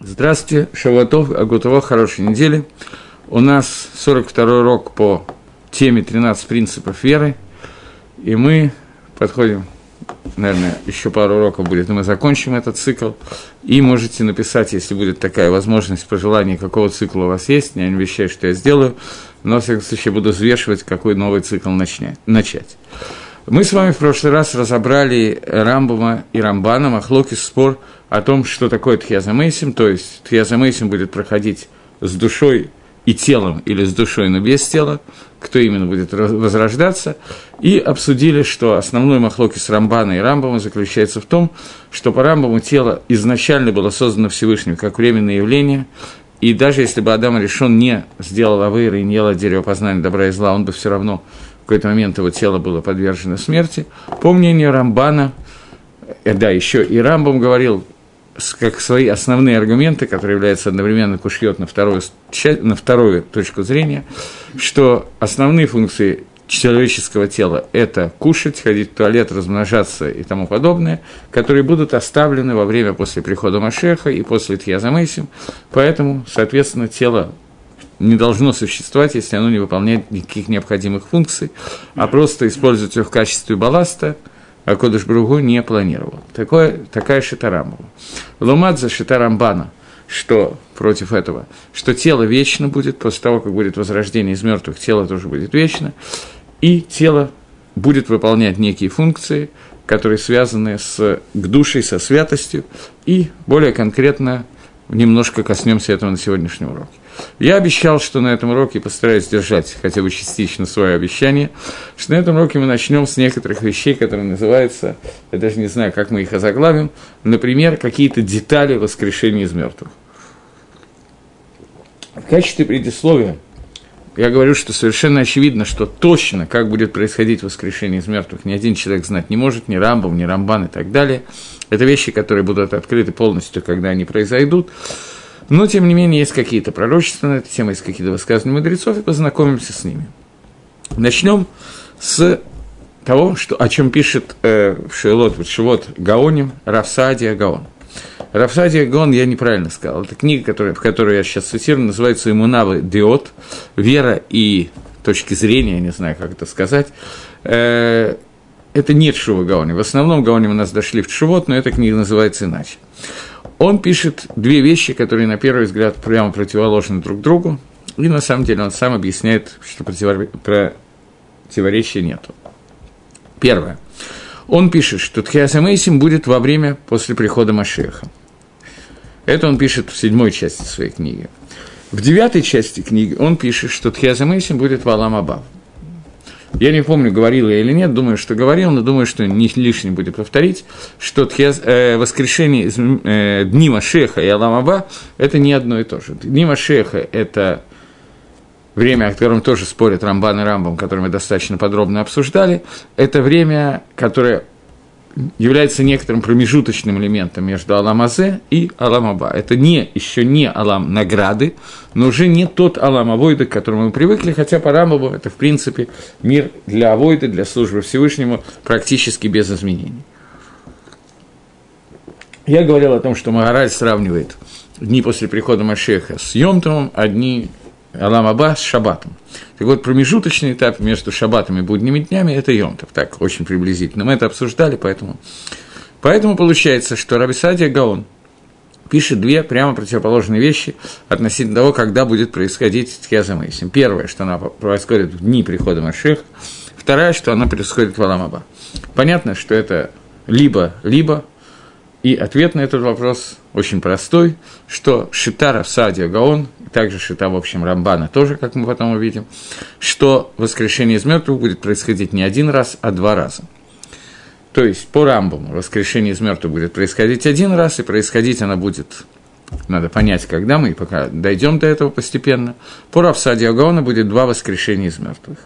Здравствуйте, Шаватов, Агутово, хорошей недели. У нас 42-й урок по теме 13 принципов веры, и мы подходим, наверное, еще пару уроков будет, и мы закончим этот цикл, и можете написать, если будет такая возможность, пожелание, какого цикла у вас есть, не обещаю, что я сделаю, но, в всяком случае, буду взвешивать, какой новый цикл начать. Мы с вами в прошлый раз разобрали Рамбума и Рамбана, Махлоки, спор о том, что такое Тхьязамейсим, то есть Тхьязамейсим будет проходить с душой и телом или с душой, но без тела, кто именно будет возрождаться, и обсудили, что основной махлоки с Рамбана и Рамбома заключается в том, что по Рамбаму тело изначально было создано Всевышним как временное явление, и даже если бы Адам решен не сделал авейры и не ел от дерева познания добра и зла, он бы все равно в какой-то момент его тело было подвержено смерти. По мнению Рамбана, э, да, еще и Рамбам говорил, как свои основные аргументы, которые являются одновременно кушьет на вторую, на вторую точку зрения, что основные функции человеческого тела – это кушать, ходить в туалет, размножаться и тому подобное, которые будут оставлены во время после прихода Машеха и после Тьязамейсим, поэтому, соответственно, тело не должно существовать, если оно не выполняет никаких необходимых функций, а просто использует его в качестве балласта, а Кодыш Бругу не планировал. Такое, такая шитарамбова. Лумадза шитарамбана, что против этого, что тело вечно будет, после того, как будет возрождение из мертвых, тело тоже будет вечно, и тело будет выполнять некие функции, которые связаны с к душей, со святостью, и более конкретно немножко коснемся этого на сегодняшнем уроке. Я обещал, что на этом уроке постараюсь держать хотя бы частично свое обещание, что на этом уроке мы начнем с некоторых вещей, которые называются, я даже не знаю, как мы их озаглавим, например, какие-то детали воскрешения из мертвых. В качестве предисловия я говорю, что совершенно очевидно, что точно, как будет происходить воскрешение из мертвых, ни один человек знать не может, ни Рамбов, ни Рамбан и так далее. Это вещи, которые будут открыты полностью, когда они произойдут. Но, тем не менее, есть какие-то пророчества на эту тему, есть какие-то высказывания мудрецов, и познакомимся с ними. Начнем с того, что, о чем пишет э, Шилот Шивот Гаоним Рафсадия Гаон. Рафсадия Гаон я неправильно сказал. Это книга, которая, в которой я сейчас цитирую, называется «Имунавы Диот. Вера и точки зрения, не знаю, как это сказать». Э, это не Тшува Гаони. В основном Гаони у нас дошли в Тшувот, но эта книга называется иначе он пишет две вещи, которые, на первый взгляд, прямо противоположны друг другу, и на самом деле он сам объясняет, что противоречия нету. Первое. Он пишет, что Тхиасамейсим будет во время после прихода Машеха. Это он пишет в седьмой части своей книги. В девятой части книги он пишет, что Тхиазамейсим будет в Алам Абав. Я не помню, говорил я или нет, думаю, что говорил, но думаю, что не лишним будет повторить, что тхез, э, воскрешение э, Дни Машеха и Аламаба – это не одно и то же. Дни Машеха – это время, о котором тоже спорят Рамбан и Рамбам, которое мы достаточно подробно обсуждали, это время, которое является некоторым промежуточным элементом между Аламазе и Аламаба. Это не, еще не Алам награды, но уже не тот Алам Авойда, к которому мы привыкли, хотя по Рамбаму это, в принципе, мир для Авойда, для службы Всевышнему практически без изменений. Я говорил о том, что Магараль сравнивает дни после прихода Машеха с Йомтовым, а дни Алам Аба с Шабатом. Так вот, промежуточный этап между Шабатом и будними днями – это Йомтов, так, очень приблизительно. Мы это обсуждали, поэтому... Поэтому получается, что Раби Садия Гаон пишет две прямо противоположные вещи относительно того, когда будет происходить Тхьяза Мейсим. Первое, что она происходит в дни прихода Машех. Второе, что она происходит в Аламаба. Понятно, что это либо-либо, и ответ на этот вопрос очень простой, что Шитара в Садия Гаон, также Шита, в общем, Рамбана тоже, как мы потом увидим, что воскрешение из мертвых будет происходить не один раз, а два раза. То есть по Рамбаму воскрешение из мертвых будет происходить один раз, и происходить оно будет, надо понять, когда мы, пока дойдем до этого постепенно. По Равсадия Гаона будет два воскрешения из мертвых.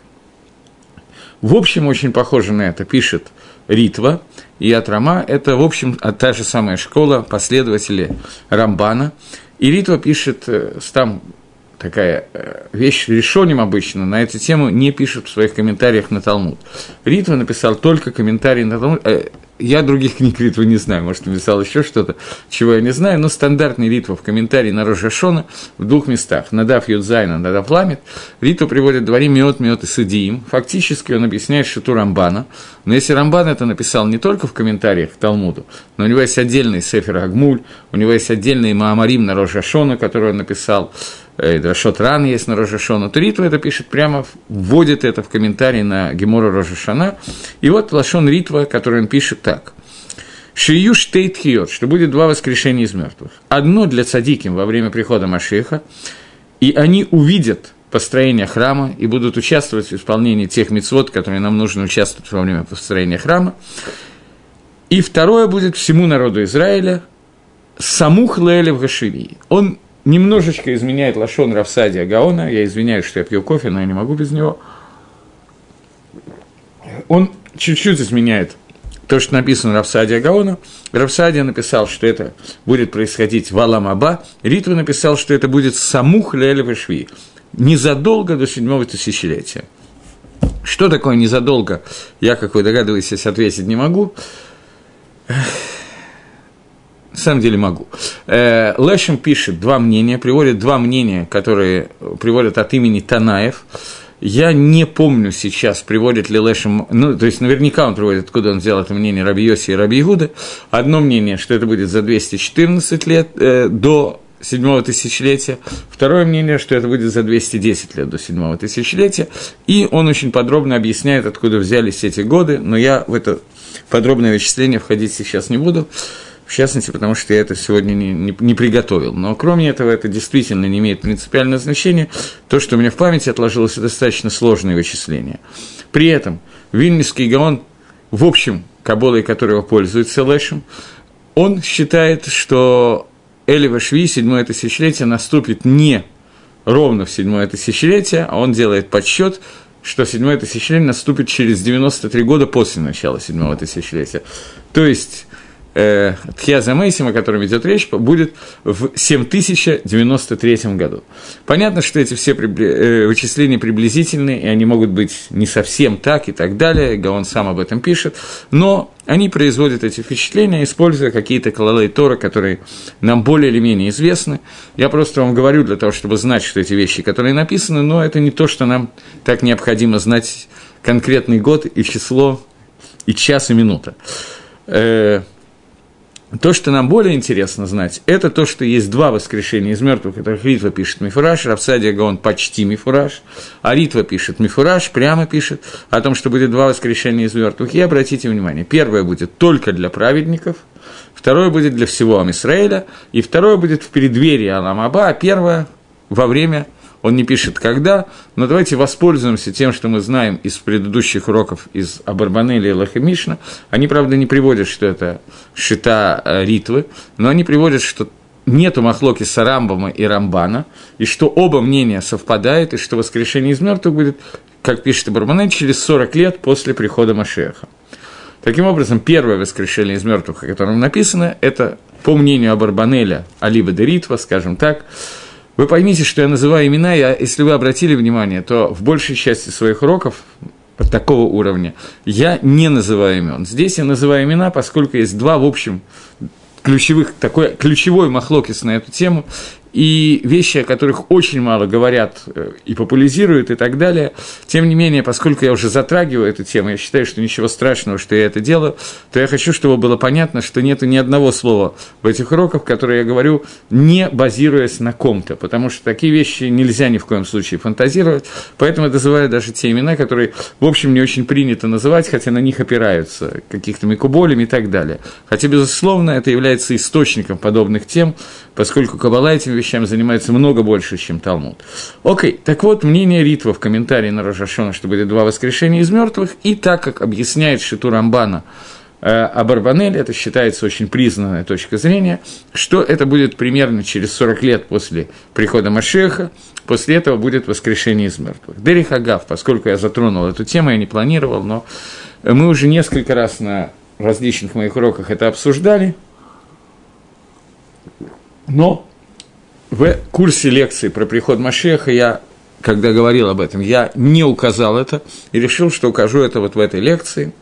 В общем, очень похоже на это пишет Ритва и Атрама. Это, в общем, та же самая школа, последователи Рамбана. И Ритва пишет э, там такая э, вещь решением обычно, на эту тему не пишут в своих комментариях на Талмуд. Ритва написал только комментарий на Талмуд. Э, я других книг Ритвы не знаю, может, написал еще что-то, чего я не знаю, но стандартный Ритва в комментарии на Рожашона в двух местах. Надав Юдзайна, Надав Ламит. Ритва приводит дворим Миот, Миот и Садиим. Фактически он объясняет Шиту Рамбана. Но если Рамбан это написал не только в комментариях к Талмуду, но у него есть отдельный Сефер Агмуль, у него есть отдельный Маамарим на Рожашона, который он написал, Рашот Ран есть на Рожашона, то Ритва это пишет прямо, вводит это в комментарий на Гемора Рожашана. И вот Лашон Ритва, который он пишет так. Шию штейт хиот, что будет два воскрешения из мертвых. Одно для цадиким во время прихода Машеха, и они увидят построение храма и будут участвовать в исполнении тех мецвод, которые нам нужно участвовать во время построения храма. И второе будет всему народу Израиля, самух Леля в Гаширии. Он немножечко изменяет Лашон Равсадия Гаона. Я извиняюсь, что я пью кофе, но я не могу без него. Он чуть-чуть изменяет то, что написано Равсадия Гаона. Равсадия написал, что это будет происходить в Аламаба. Ритва написал, что это будет Самух Леля Шви, незадолго до седьмого тысячелетия. Что такое незадолго, я, как вы догадываетесь, ответить не могу. На самом деле могу. Э, Лешем пишет два мнения, приводит два мнения, которые приводят от имени Танаев. Я не помню сейчас, приводит ли Лешем, ну, то есть наверняка он приводит, откуда он взял это мнение Раби Йоси и Раби Игуда. Одно мнение, что это будет за 214 лет э, до седьмого тысячелетия. Второе мнение, что это будет за 210 лет до седьмого тысячелетия. И он очень подробно объясняет, откуда взялись эти годы, но я в это подробное вычисление входить сейчас не буду в частности, потому что я это сегодня не, не, не приготовил. Но кроме этого, это действительно не имеет принципиального значения. То, что у меня в памяти отложилось, достаточно сложные вычисления. При этом Вильнюсский Гаон, в общем, каболой которого пользуется Лешем, он считает, что Элева Шви, седьмое тысячелетие, наступит не ровно в седьмое тысячелетие, а он делает подсчет, что седьмое тысячелетие наступит через 93 года после начала седьмого тысячелетия. То есть э, Тхьяза о котором идет речь, будет в 7093 году. Понятно, что эти все прибли... э, вычисления приблизительные, и они могут быть не совсем так и так далее, Гаон сам об этом пишет, но они производят эти впечатления, используя какие-то кололей Тора, которые нам более или менее известны. Я просто вам говорю для того, чтобы знать, что эти вещи, которые написаны, но это не то, что нам так необходимо знать конкретный год и число, и час, и минута. То, что нам более интересно знать, это то, что есть два воскрешения из мертвых, которых Ритва пишет Мифураж, Рафсадия Гаон почти Мифураж, а Ритва пишет Мифураж, прямо пишет о том, что будет два воскрешения из мертвых. И обратите внимание, первое будет только для праведников, второе будет для всего Амисраэля, и второе будет в преддверии Аламаба, а первое во время он не пишет когда, но давайте воспользуемся тем, что мы знаем из предыдущих уроков из Абарбанели и Лахемишна. Они, правда, не приводят, что это шита э, ритвы, но они приводят, что нету махлоки с Рамбама и Рамбана, и что оба мнения совпадают, и что воскрешение из мертвых будет, как пишет Абарбанель, через 40 лет после прихода Машеха. Таким образом, первое воскрешение из мертвых, о котором написано, это, по мнению Абарбанеля, Алиба де Ритва, скажем так, вы поймите, что я называю имена, я, если вы обратили внимание, то в большей части своих уроков такого уровня я не называю имен. Здесь я называю имена, поскольку есть два, в общем, ключевых, такой ключевой махлокис на эту тему, и вещи, о которых очень мало говорят э, и популяризируют и так далее. Тем не менее, поскольку я уже затрагиваю эту тему, я считаю, что ничего страшного, что я это делаю, то я хочу, чтобы было понятно, что нет ни одного слова в этих уроках, которые я говорю, не базируясь на ком-то, потому что такие вещи нельзя ни в коем случае фантазировать, поэтому я называю даже те имена, которые, в общем, не очень принято называть, хотя на них опираются, каких-то микуболями и так далее. Хотя, безусловно, это является источником подобных тем, поскольку Каббала этими вещами занимается много больше, чем Талмуд. Окей, так вот, мнение Ритва в комментарии на Рожашона, что будет два воскрешения из мертвых, и так как объясняет Шиту Рамбана э, об Арбанеле, это считается очень признанная точка зрения, что это будет примерно через 40 лет после прихода Машеха, после этого будет воскрешение из мертвых. Дерих Агав, поскольку я затронул эту тему, я не планировал, но мы уже несколько раз на различных моих уроках это обсуждали – но в курсе лекции про приход Машеха я, когда говорил об этом, я не указал это и решил, что укажу это вот в этой лекции.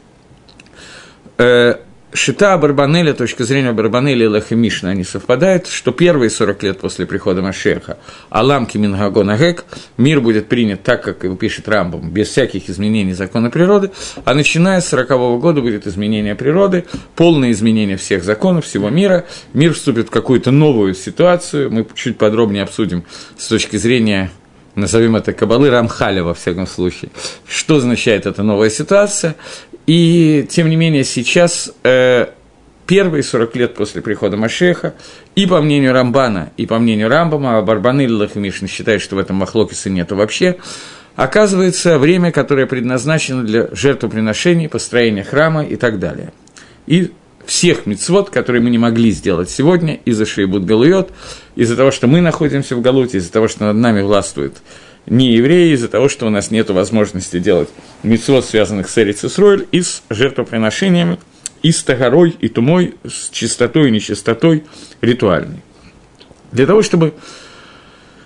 Шита Барбанеля, точка зрения Барбанеля и Леха Мишна, они совпадают, что первые 40 лет после прихода Машеха Аламки Мингагон Агек, мир будет принят так, как его пишет Рамбом, без всяких изменений закона природы, а начиная с 40 -го года будет изменение природы, полное изменение всех законов, всего мира, мир вступит в какую-то новую ситуацию, мы чуть подробнее обсудим с точки зрения назовем это Кабалы Рамхаля, во всяком случае, что означает эта новая ситуация, и, тем не менее, сейчас э, первые 40 лет после прихода Машеха, и по мнению Рамбана, и по мнению Рамбама, а Барбаны и Мишна считают, что в этом Махлокиса нету вообще, оказывается время, которое предназначено для жертвоприношений, построения храма и так далее. И всех мецвод, которые мы не могли сделать сегодня из-за Шейбут Галуйот, из-за того, что мы находимся в Галуте, из-за того, что над нами властвует не евреи из-за того, что у нас нет возможности делать митцвот, связанных с Эрицей Сройль, и с жертвоприношениями, и с тагорой, и тумой, с чистотой и нечистотой ритуальной. Для того, чтобы...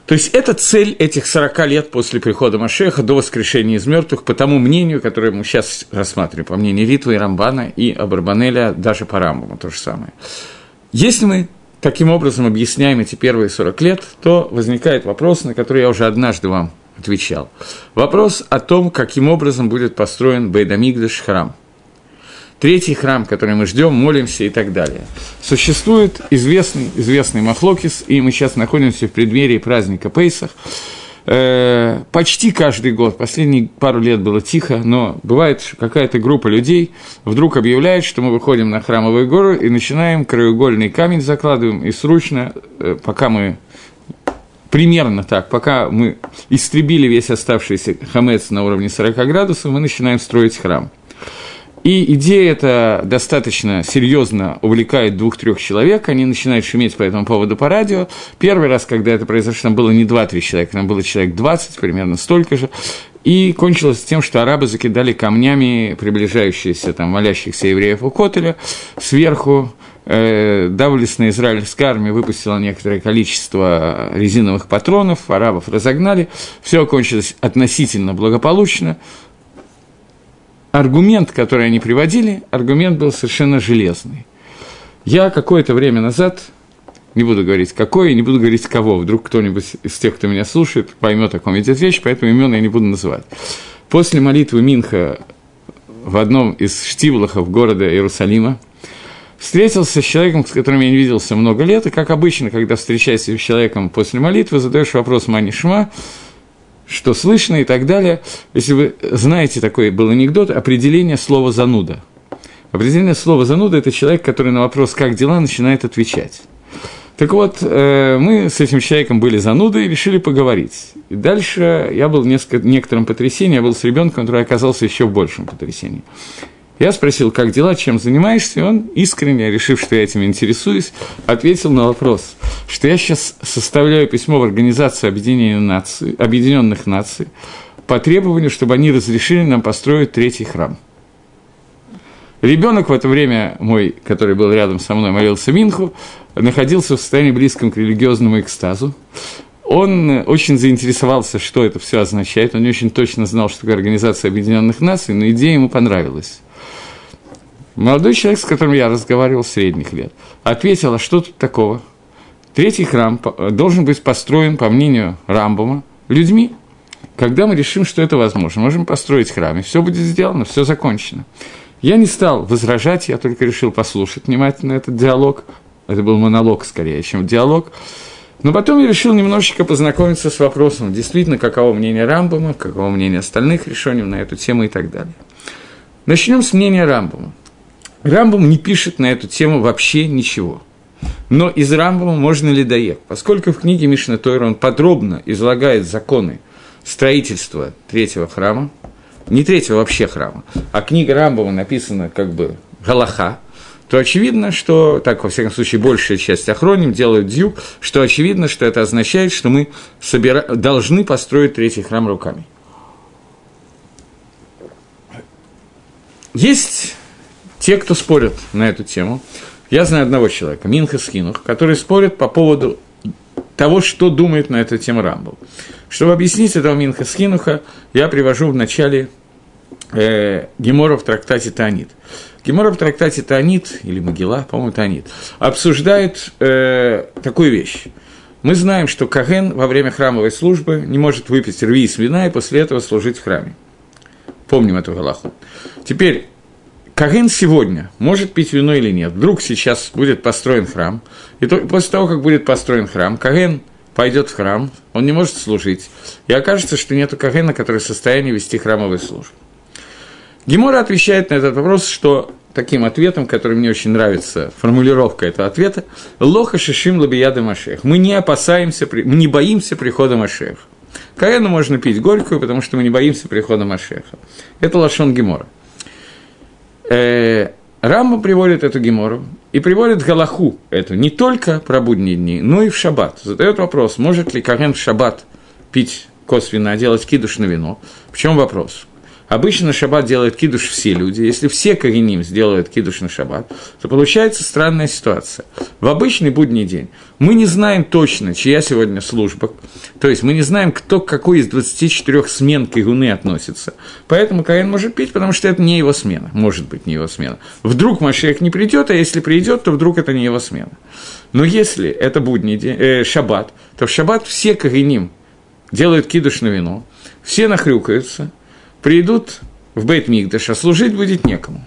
То есть это цель этих 40 лет после прихода Машеха до воскрешения из мертвых, по тому мнению, которое мы сейчас рассматриваем, по мнению Ритвы и Рамбана, и Абарбанеля, даже по Рамбаму то же самое. Если мы таким образом объясняем эти первые 40 лет, то возникает вопрос, на который я уже однажды вам отвечал. Вопрос о том, каким образом будет построен Бейдамигдаш храм. Третий храм, который мы ждем, молимся и так далее. Существует известный, известный Махлокис, и мы сейчас находимся в преддверии праздника Пейсах – э, почти каждый год, последние пару лет было тихо, но бывает, что какая-то группа людей вдруг объявляет, что мы выходим на храмовые горы и начинаем краеугольный камень закладываем, и срочно, э, пока мы примерно так, пока мы истребили весь оставшийся хамец на уровне 40 градусов, мы начинаем строить храм. И идея эта достаточно серьезно увлекает двух-трех человек, они начинают шуметь по этому поводу по радио. Первый раз, когда это произошло, там было не два-три человека, там было человек 20, примерно столько же. И кончилось тем, что арабы закидали камнями приближающиеся, там, молящихся евреев у Котеля, сверху э, доблестная израильская армия выпустила некоторое количество резиновых патронов, арабов разогнали, все кончилось относительно благополучно, аргумент, который они приводили, аргумент был совершенно железный. Я какое-то время назад, не буду говорить какой, не буду говорить кого, вдруг кто-нибудь из тех, кто меня слушает, поймет, о ком идет речь, поэтому имен я не буду называть. После молитвы Минха в одном из штиблахов города Иерусалима встретился с человеком, с которым я не виделся много лет, и, как обычно, когда встречаешься с человеком после молитвы, задаешь вопрос «Манишма», что слышно и так далее. Если вы знаете, такой был анекдот, определение слова «зануда». Определение слова «зануда» – это человек, который на вопрос «как дела?» начинает отвечать. Так вот, э, мы с этим человеком были занудой и решили поговорить. И дальше я был в несколько, некотором потрясении, я был с ребенком, который оказался еще в большем потрясении. Я спросил, как дела, чем занимаешься, и он, искренне, решив, что я этим интересуюсь, ответил на вопрос, что я сейчас составляю письмо в Организацию Объединенных Наций, по требованию, чтобы они разрешили нам построить третий храм. Ребенок в это время мой, который был рядом со мной, молился Минху, находился в состоянии близком к религиозному экстазу. Он очень заинтересовался, что это все означает. Он не очень точно знал, что такое Организация Объединенных Наций, но идея ему понравилась. Молодой человек, с которым я разговаривал, средних лет, ответил, а что тут такого? Третий храм должен быть построен, по мнению Рамбома, людьми. Когда мы решим, что это возможно, можем построить храм, и все будет сделано, все закончено. Я не стал возражать, я только решил послушать внимательно этот диалог. Это был монолог скорее, чем диалог. Но потом я решил немножечко познакомиться с вопросом, действительно, каково мнение Рамбома, каково мнение остальных решений на эту тему и так далее. Начнем с мнения Рамбома. Рамбам не пишет на эту тему вообще ничего. Но из Рамбама можно ли доехать? Поскольку в книге Мишна Тойра он подробно излагает законы строительства третьего храма, не третьего вообще храма, а книга Рамбама написана как бы Галаха, то очевидно, что, так, во всяком случае, большая часть охроним делают дью, что очевидно, что это означает, что мы собира... должны построить третий храм руками. Есть те, кто спорят на эту тему, я знаю одного человека, Минха Скинух, который спорит по поводу того, что думает на эту тему Рамбов. Чтобы объяснить этого Минха Схинуха, я привожу в начале э, Гемора в трактате Таанит. Гемора в трактате Таанит, или Могила, по-моему, Таанит, обсуждает э, такую вещь. Мы знаем, что Каген во время храмовой службы не может выпить рви из вина и после этого служить в храме. Помним эту галаху. Теперь, Каген сегодня может пить вино или нет? Вдруг сейчас будет построен храм, и то, после того, как будет построен храм, Каген пойдет в храм, он не может служить, и окажется, что нету Кагена, который в состоянии вести храмовую службу. Гемора отвечает на этот вопрос, что таким ответом, который мне очень нравится, формулировка этого ответа, «Лоха шишим лабияда машех». Мы не опасаемся, мы не боимся прихода Машеха. Каэну можно пить горькую, потому что мы не боимся прихода Машеха. Это Лашон Гемора. Э, Рамба приводит эту гемору и приводит Галаху эту не только про будние дни, но и в шаббат. Задает вопрос, может ли Карен в шаббат пить косвенно, делать кидуш на вино. В чем вопрос? Обычно на шаббат делают кидуш все люди. Если все кореним сделают кидуш на шаббат, то получается странная ситуация. В обычный будний день мы не знаем точно, чья сегодня служба. То есть мы не знаем, кто к какой из 24 смен кигуны относится. Поэтому Каин может пить, потому что это не его смена. Может быть, не его смена. Вдруг Машех не придет, а если придет, то вдруг это не его смена. Но если это будний день, э, шаббат, то в шаббат все кореним делают кидуш на вино, все нахрюкаются – придут в Бейт Мигдаш, а служить будет некому.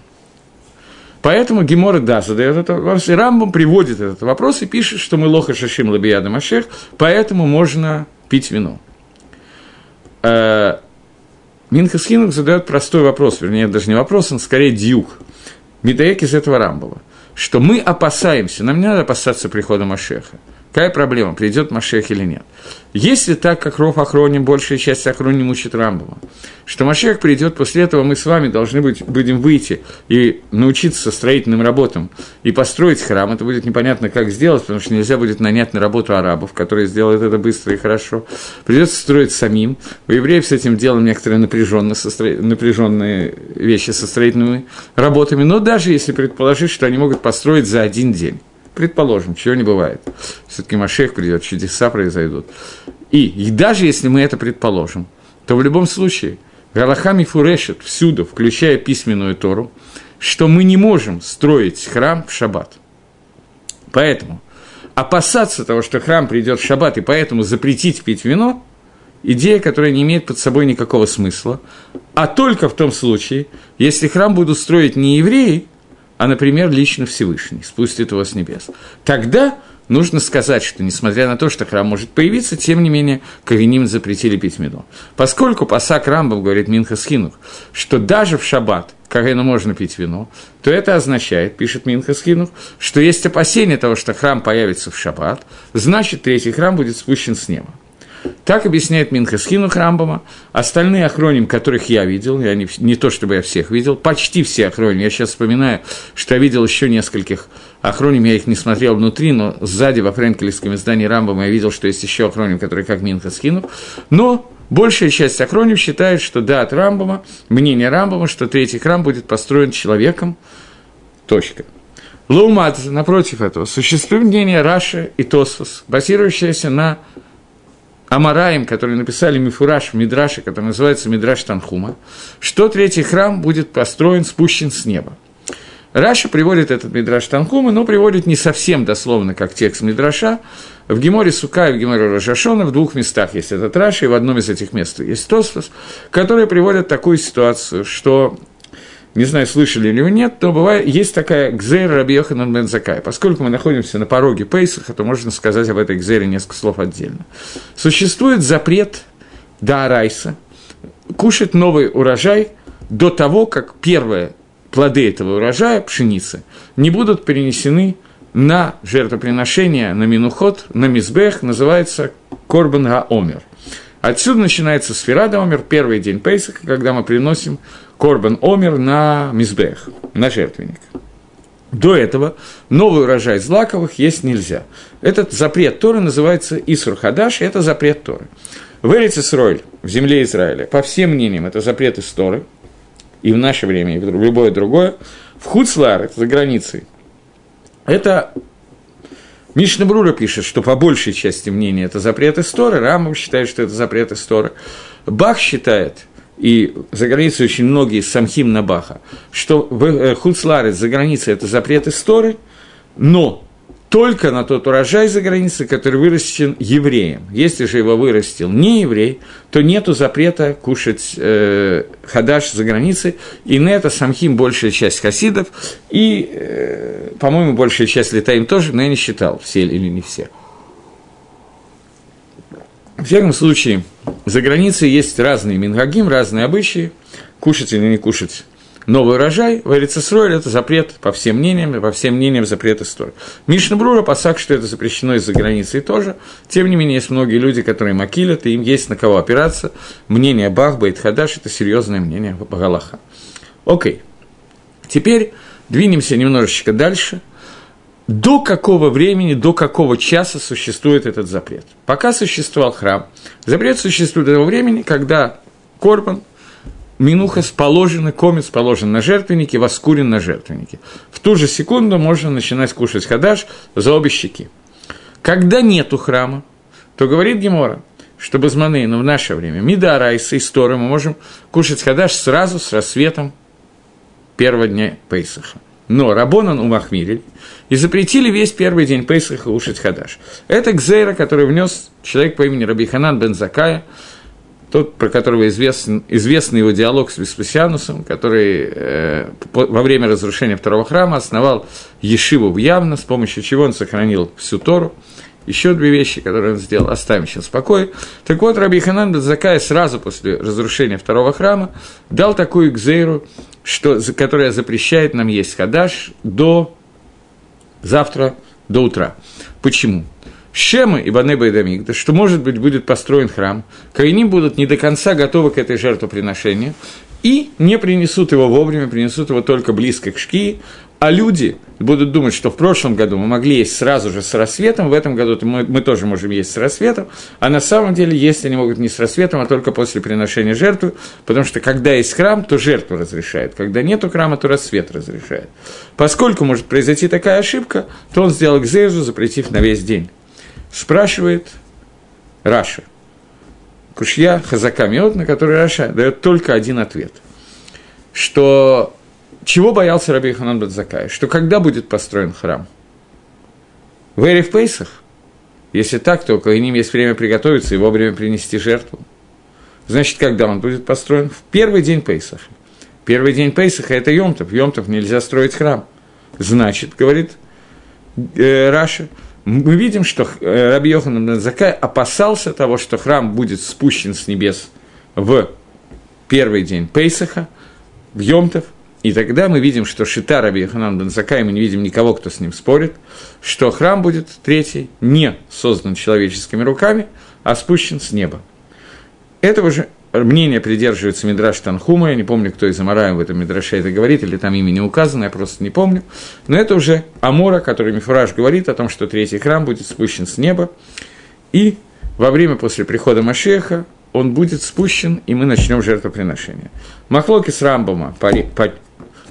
Поэтому Гемора, да, задает этот вопрос, и Рамбом приводит этот вопрос и пишет, что мы лоха шашим лабияда машех, поэтому можно пить вино. Э, Минхасхинук задает простой вопрос, вернее, даже не вопрос, он скорее дюк. Медаек из этого Рамбова, что мы опасаемся, нам не надо опасаться прихода Машеха. Какая проблема, придет Машех или нет? Если так, как Ров Ахроним, большая часть Ахроним учит Рамбова, что Машех придет, после этого мы с вами должны быть, будем выйти и научиться строительным работам и построить храм, это будет непонятно, как сделать, потому что нельзя будет нанять на работу арабов, которые сделают это быстро и хорошо. Придется строить самим. У евреев с этим делом некоторые напряженные, состро... напряженные вещи со строительными работами, но даже если предположить, что они могут построить за один день. Предположим, чего не бывает. Все-таки Машех придет, чудеса произойдут. И, и даже если мы это предположим, то в любом случае Галахами фурешет всюду, включая письменную Тору, что мы не можем строить храм в шаббат. Поэтому опасаться того, что храм придет в шаббат, и поэтому запретить пить вино, идея, которая не имеет под собой никакого смысла, а только в том случае, если храм будут строить не евреи, а, например, лично Всевышний спустит его с небес. Тогда нужно сказать, что несмотря на то, что храм может появиться, тем не менее, Кавиним запретили пить вино. Поскольку Пасак Рамбов говорит Минха Схинух, что даже в шаббат Каину можно пить вино, то это означает, пишет Минха Схинух, что есть опасение того, что храм появится в шаббат, значит, третий храм будет спущен с неба. Так объясняет Минхасхину Храмбама. Остальные охроним, которых я видел, я не, не то чтобы я всех видел, почти все охроним. Я сейчас вспоминаю, что я видел еще нескольких охроним, я их не смотрел внутри, но сзади во френкелевском издании Рамбама я видел, что есть еще охроним, которые как Минхасхину. Но большая часть охроним считает, что да, от Рамбама, мнение Рамбама, что третий храм будет построен человеком, точка. Лаумат, напротив этого, существует мнение Раши и Тосфос, базирующееся на Амараем, которые написали Мифураж в Мидраше, который называется Мидраш Танхума, что третий храм будет построен, спущен с неба. Раши приводит этот Мидраш Танхума, но приводит не совсем дословно, как текст Мидраша. В Геморе Сука и в Геморе Рош Ашона в двух местах есть этот Раши, и в одном из этих мест есть Тосфос, которые приводят такую ситуацию, что не знаю, слышали ли вы нет, но бывает, есть такая גזירה Раби Йоханан бен Закай. Поскольку мы находимся на пороге Пейсаха, то можно сказать об этой גזירה несколько слов отдельно. Существует запрет Даарайса кушать новый урожай до того, как первые плоды этого урожая, пшеницы, не будут перенесены на жертвоприношение, на минуход, на мизбех, называется Корбан Гаомер. Отсюда начинается сфера Омер, первый день Пейсаха, когда мы приносим Корбан Омер на Мизбех, на жертвенник. До этого новый урожай злаковых есть нельзя. Этот запрет Торы называется Исур Хадаш, и это запрет Торы. В Эрицисройль, в земле Израиля, по всем мнениям, это запрет из Торы, и в наше время, и в любое другое. В Хуцлар, это за границей, это Мишна Брура пишет, что по большей части мнения это запрет истории, Рамов считает, что это запрет истории. Бах считает, и за границей очень многие самхим на Баха, что в э, Хуцларец за границей это запрет истории, но только на тот урожай за границей, который вырастен евреем. Если же его вырастил не еврей, то нет запрета кушать э, хадаш за границей, и на это самхим большая часть хасидов, и, э, по-моему, большая часть летаем тоже, но я не считал, все или не все. В всяком случае, за границей есть разные мингагим, разные обычаи, кушать или не кушать новый урожай, в Эрицесроль это запрет по всем мнениям, по всем мнениям запрет истории. Мишна Брура посак, что это запрещено из-за границы тоже. Тем не менее, есть многие люди, которые макилят, и им есть на кого опираться. Мнение Бахба и Тхадаш – это серьезное мнение Галаха. Окей. Теперь двинемся немножечко дальше. До какого времени, до какого часа существует этот запрет? Пока существовал храм, запрет существует до того времени, когда Корбан – Минухас положен, комец положен на жертвеннике, воскурен на жертвеннике. В ту же секунду можно начинать кушать хадаш за обе щеки. Когда нету храма, то говорит Гемора, что безманы, но в наше время, Мидара и Исторы мы можем кушать хадаш сразу с рассветом первого дня Пейсаха. Но Рабонан умахмирили и запретили весь первый день Пейсаха кушать хадаш. Это Гзейра, который внес человек по имени Рабиханан бен Закая, тот, про которого известен, известный его диалог с Веспасианусом, который э, по, во время разрушения второго храма основал Ешиву в Явно, с помощью чего он сохранил всю Тору. Еще две вещи, которые он сделал, оставим сейчас в покое. Так вот, Раби Ханан Закай сразу после разрушения второго храма дал такую гзейру, что, которая запрещает нам есть хадаш до завтра, до утра. Почему? Шема и Банеба и да что, может быть, будет построен храм, Каиним будут не до конца готовы к этой жертвоприношению, и не принесут его вовремя, принесут его только близко к шки, а люди будут думать, что в прошлом году мы могли есть сразу же с рассветом, в этом году мы, мы тоже можем есть с рассветом, а на самом деле есть они могут не с рассветом, а только после приношения жертвы, потому что когда есть храм, то жертву разрешает, когда нету храма, то рассвет разрешает. Поскольку может произойти такая ошибка, то он сделал גזירה, запретив на весь день. Спрашивает Раши. קושיא חזקה מאוד, на который Раши дает только один ответ. Что чего боялся Раби Йоханан бен Закай? Что когда будет построен храм? В ערב פסח? Если так, то к ним есть время приготовиться и вовремя принести жертву. Значит, когда он будет построен? В первый день Пейсаха. Первый день Пейсаха – это Йомтов. Йомтов нельзя строить храм. Значит, говорит э, Раша, мы видим, что э, Раби Йохан Закай опасался того, что храм будет спущен с небес в первый день Пейсаха, в Йомтов, и тогда мы видим, что Шита Раби Йоханан бен Закай, мы не видим никого, кто с ним спорит, что храм будет третий не создан человеческими руками, а спущен с неба. Этого же мнение придерживается Мидраш Танхума, я не помню, кто из Амараем в этом Мидраше это говорит, или там имя не указано, я просто не помню. Но это уже Амора, который Мифураж говорит о том, что третий храм будет спущен с неба, и во время после прихода Машеха он будет спущен, и мы начнем жертвоприношение. Махлоки с Рамбома, по, по,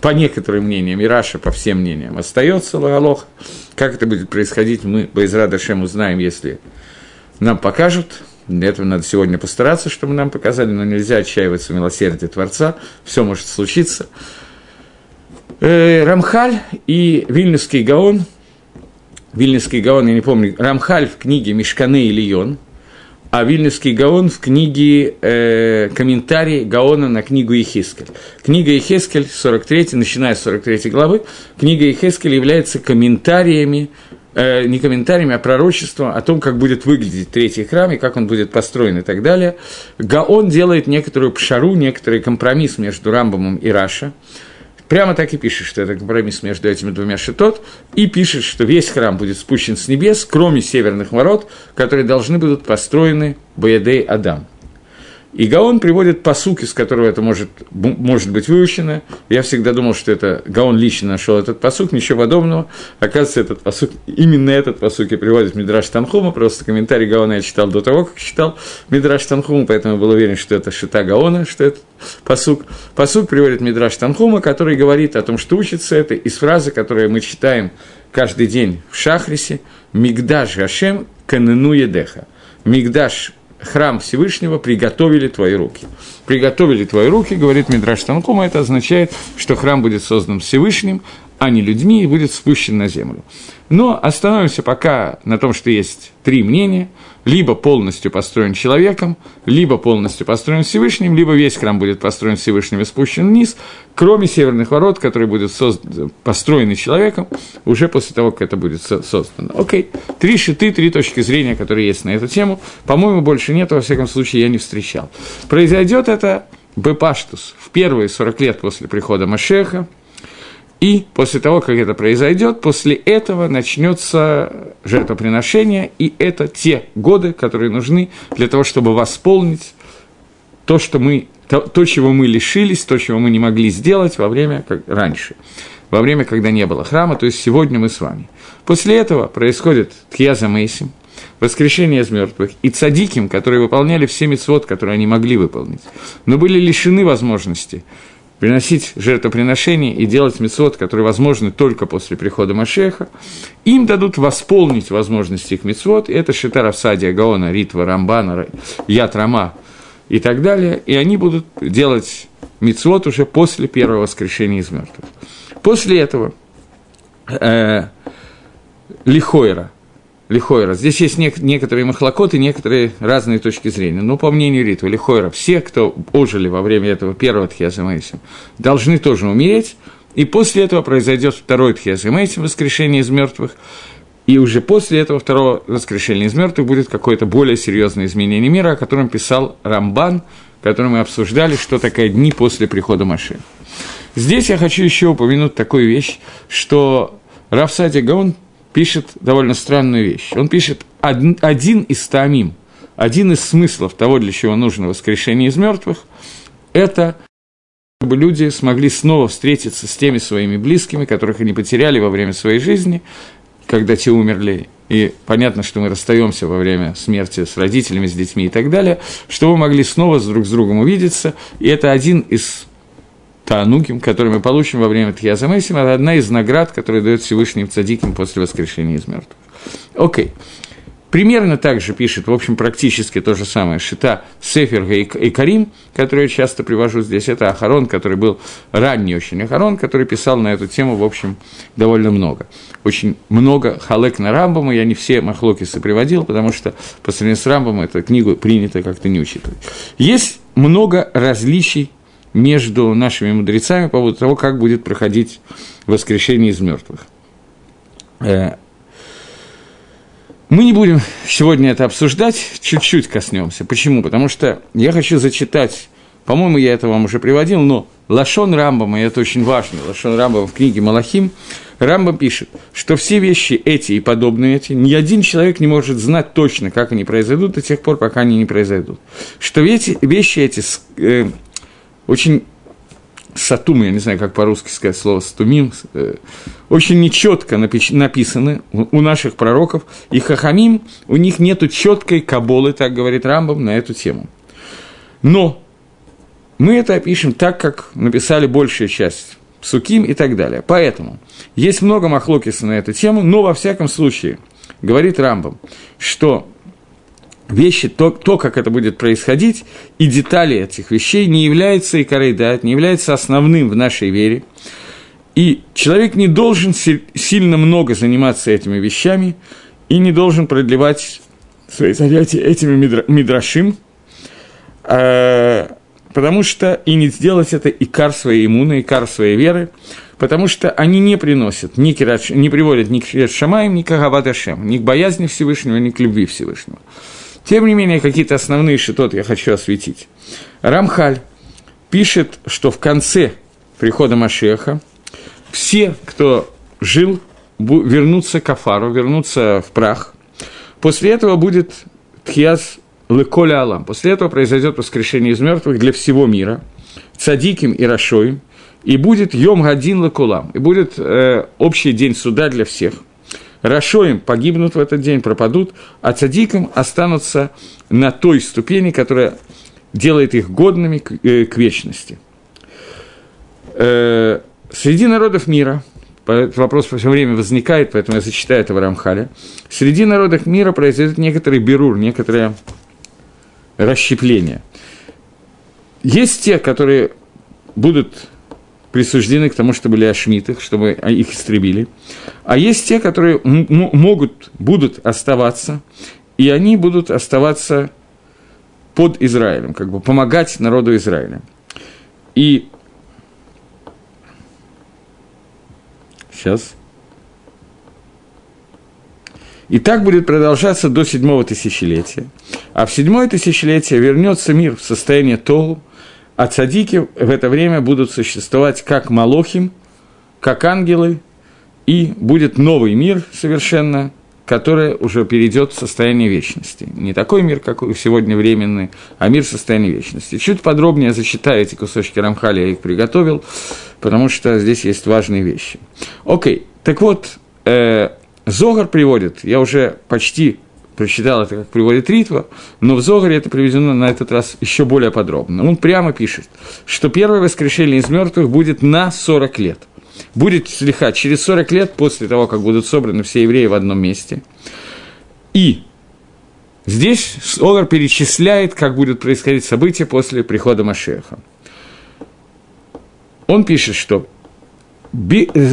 по некоторым мнениям, и Раша по всем мнениям, остается Лагалох. Как это будет происходить, мы Байзра Дашем узнаем, если нам покажут – для этого надо сегодня постараться, чтобы нам показали, но нельзя отчаиваться в милосердии Творца, все может случиться. Э, Рамхаль и Вильнюсский Гаон, Вильнюсский Гаон, я не помню, Рамхаль в книге «Мешканы и Лион», а Вильнюсский Гаон в книге э, комментарий Гаона на книгу Ехескель. Книга Ехескель, 43, начиная с 43 главы, книга Ехескель является комментариями э, не комментариями, а пророчеством о том, как будет выглядеть третий храм и как он будет построен и так далее. Гаон делает некоторую пшару, некоторый компромисс между Рамбомом и Раша. Прямо так и пишет, что это компромисс между этими двумя шитот, и пишет, что весь храм будет спущен с небес, кроме северных ворот, которые должны будут построены Боядей Адам. И Гаон приводит посук, из которого это может, может быть выучено. Я всегда думал, что это Гаон лично нашел этот посук, ничего подобного. Оказывается, этот посук, именно этот посук и приводит Мидраш Танхума, просто комментарий Гаона я читал до того, как читал Мидраш Танхума, поэтому я был уверен, что это Шита Гаона, что это посук. Посук приводит Мидраш Танхума, который говорит о том, что учится это из фразы, которую мы читаем каждый день в Шахрисе, «Мигдаш Гашем канену едеха». Мигдаш храм Всевышнего приготовили твои руки. Приготовили твои руки, говорит Мидраш Танкума, это означает, что храм будет создан Всевышним, а не людьми, и будет спущен на землю. Но остановимся пока на том, что есть три мнения – либо полностью построен человеком, либо полностью построен Всевышним, либо весь храм будет построен Всевышним и спущен вниз, кроме северных ворот, которые будут созд... построены человеком уже после того, как это будет создано. Окей, три шиты, три точки зрения, которые есть на эту тему. По-моему, больше нет, во всяком случае, я не встречал. Произойдет это Бепаштус в первые 40 лет после прихода Машеха, и после того, как это произойдет, после этого начнется жертвоприношение, и это те годы, которые нужны для того, чтобы восполнить то, что мы, то, то, чего мы лишились, то, чего мы не могли сделать во время, как раньше, во время, когда не было храма, то есть сегодня мы с вами. После этого происходит Тхьяза Мейсим, воскрешение из мертвых, и цадиким, которые выполняли все мецвод, которые они могли выполнить, но были лишены возможности приносить жертвоприношения и делать мецвод, которые возможны только после прихода Машеха, им дадут восполнить возможности их мецвод, это Шитара Садия, Гаона, Ритва, Рамбана, Ят Рама и так далее, и они будут делать мецвод уже после первого воскрешения из мертвых. После этого э, Лихойра – Лихойра. Здесь есть нек- некоторые махлокоты, некоторые разные точки зрения. Но по мнению Ритва, Лихойра, все, кто ожили во время этого первого Тхиаза должны тоже умереть, и после этого произойдет второй Тхиаза воскрешение из мертвых, и уже после этого второго воскрешения из мертвых будет какое-то более серьезное изменение мира, о котором писал Рамбан, который мы обсуждали, что такое дни после прихода Маши. Здесь я хочу еще упомянуть такую вещь, что Рафсати Гаон пишет довольно странную вещь. Он пишет один, из таамим, один из смыслов того, для чего нужно воскрешение из мертвых, это чтобы люди смогли снова встретиться с теми своими близкими, которых они потеряли во время своей жизни, когда те умерли, и понятно, что мы расстаемся во время смерти с родителями, с детьми и так далее, чтобы мы могли снова с друг с другом увидеться, и это один из Таануким, который мы получим во время Тхиаза Мессим, это одна из наград, которые дает Всевышний Цадиким после воскрешения из мертвых. Окей. Примерно так же пишет, в общем, практически то же самое, Шита Сефер и Карим, который я часто привожу здесь, это Ахарон, который был ранний очень Ахарон, который писал на эту тему, в общем, довольно много. Очень много халек на Рамбаму, я не все махлокисы приводил, потому что по сравнению с Рамбамом эту книгу принято как-то не учитывать. Есть много различий между нашими мудрецами по поводу того, как будет проходить воскрешение из мертвых. Э, мы не будем сегодня это обсуждать, чуть-чуть коснемся. Почему? Потому что я хочу зачитать, по-моему, я это вам уже приводил, но Лашон Рамбама, и это очень важно, Лашон Рамбама в книге Малахим, Рамбам пишет, что все вещи эти и подобные эти, ни один человек не может знать точно, как они произойдут до тех пор, пока они не произойдут. Что эти вещи эти э, очень сатум, я не знаю, как по-русски сказать слово стумим, э, очень нечетко написаны у наших пророков, и хахамим, у них нет четкой каболы, так говорит Рамбам, на эту тему. Но мы это опишем так, как написали большая часть Суким и так далее. Поэтому есть много махлокиса на эту тему, но во всяком случае, говорит Рамбам, что вещи, то, то, как это будет происходить, и детали этих вещей не являются и корейдат, не являются основным в нашей вере. И человек не должен сильно много заниматься этими вещами и не должен продлевать свои занятия этими мидрашим, а, потому что и не сделать это и кар своей иммуны, и кар своей веры, потому что они не приносят, ни кират, не приводят ни к Шамаем, ни к Агавадашем, ни к боязни Всевышнего, ни к любви Всевышнего. Тем не менее, какие-то основные шитоты я хочу осветить. Рамхаль пишет, что в конце прихода Машеха все, кто жил, вернутся к Афару, вернутся в прах. После этого будет Тхиас леколя алам. После этого произойдет воскрешение из мертвых для всего мира, цадиким и рашоим, и будет Йом Гадин Лекулам, и будет э, общий день суда для всех. Рашоим погибнут в этот день, пропадут, а цадикам останутся на той ступени, которая делает их годными к, э, к вечности. Э, среди народов мира – этот вопрос все время возникает, поэтому я зачитаю это в Рамхале. Среди народов мира произойдет некоторый берур, некоторое расщепление. Есть те, которые будут присуждены к тому, чтобы были ашмиты, чтобы их истребили. А есть те, которые могут, будут оставаться, и они будут оставаться под Израилем, как бы помогать народу Израиля. И Сейчас. И так будет продолжаться до седьмого тысячелетия. А в седьмое тысячелетие вернется мир в состояние Тогу, а цадики в это время будут существовать как Малохим, как ангелы, и будет новый мир совершенно, который уже перейдет в состояние вечности. Не такой мир, как сегодня временный, а мир в состоянии вечности. Чуть подробнее зачитаю эти кусочки Рамхали, я их приготовил потому что здесь есть важные вещи. Окей, так вот, э, Зогар приводит, я уже почти прочитал это, как приводит Ритва, но в Зогаре это приведено на этот раз еще более подробно. Он прямо пишет, что первое воскрешение из мертвых будет на 40 лет. Будет слегка через 40 лет после того, как будут собраны все евреи в одном месте. И здесь Зогар перечисляет, как будет происходить событие после прихода Машеха он пишет, что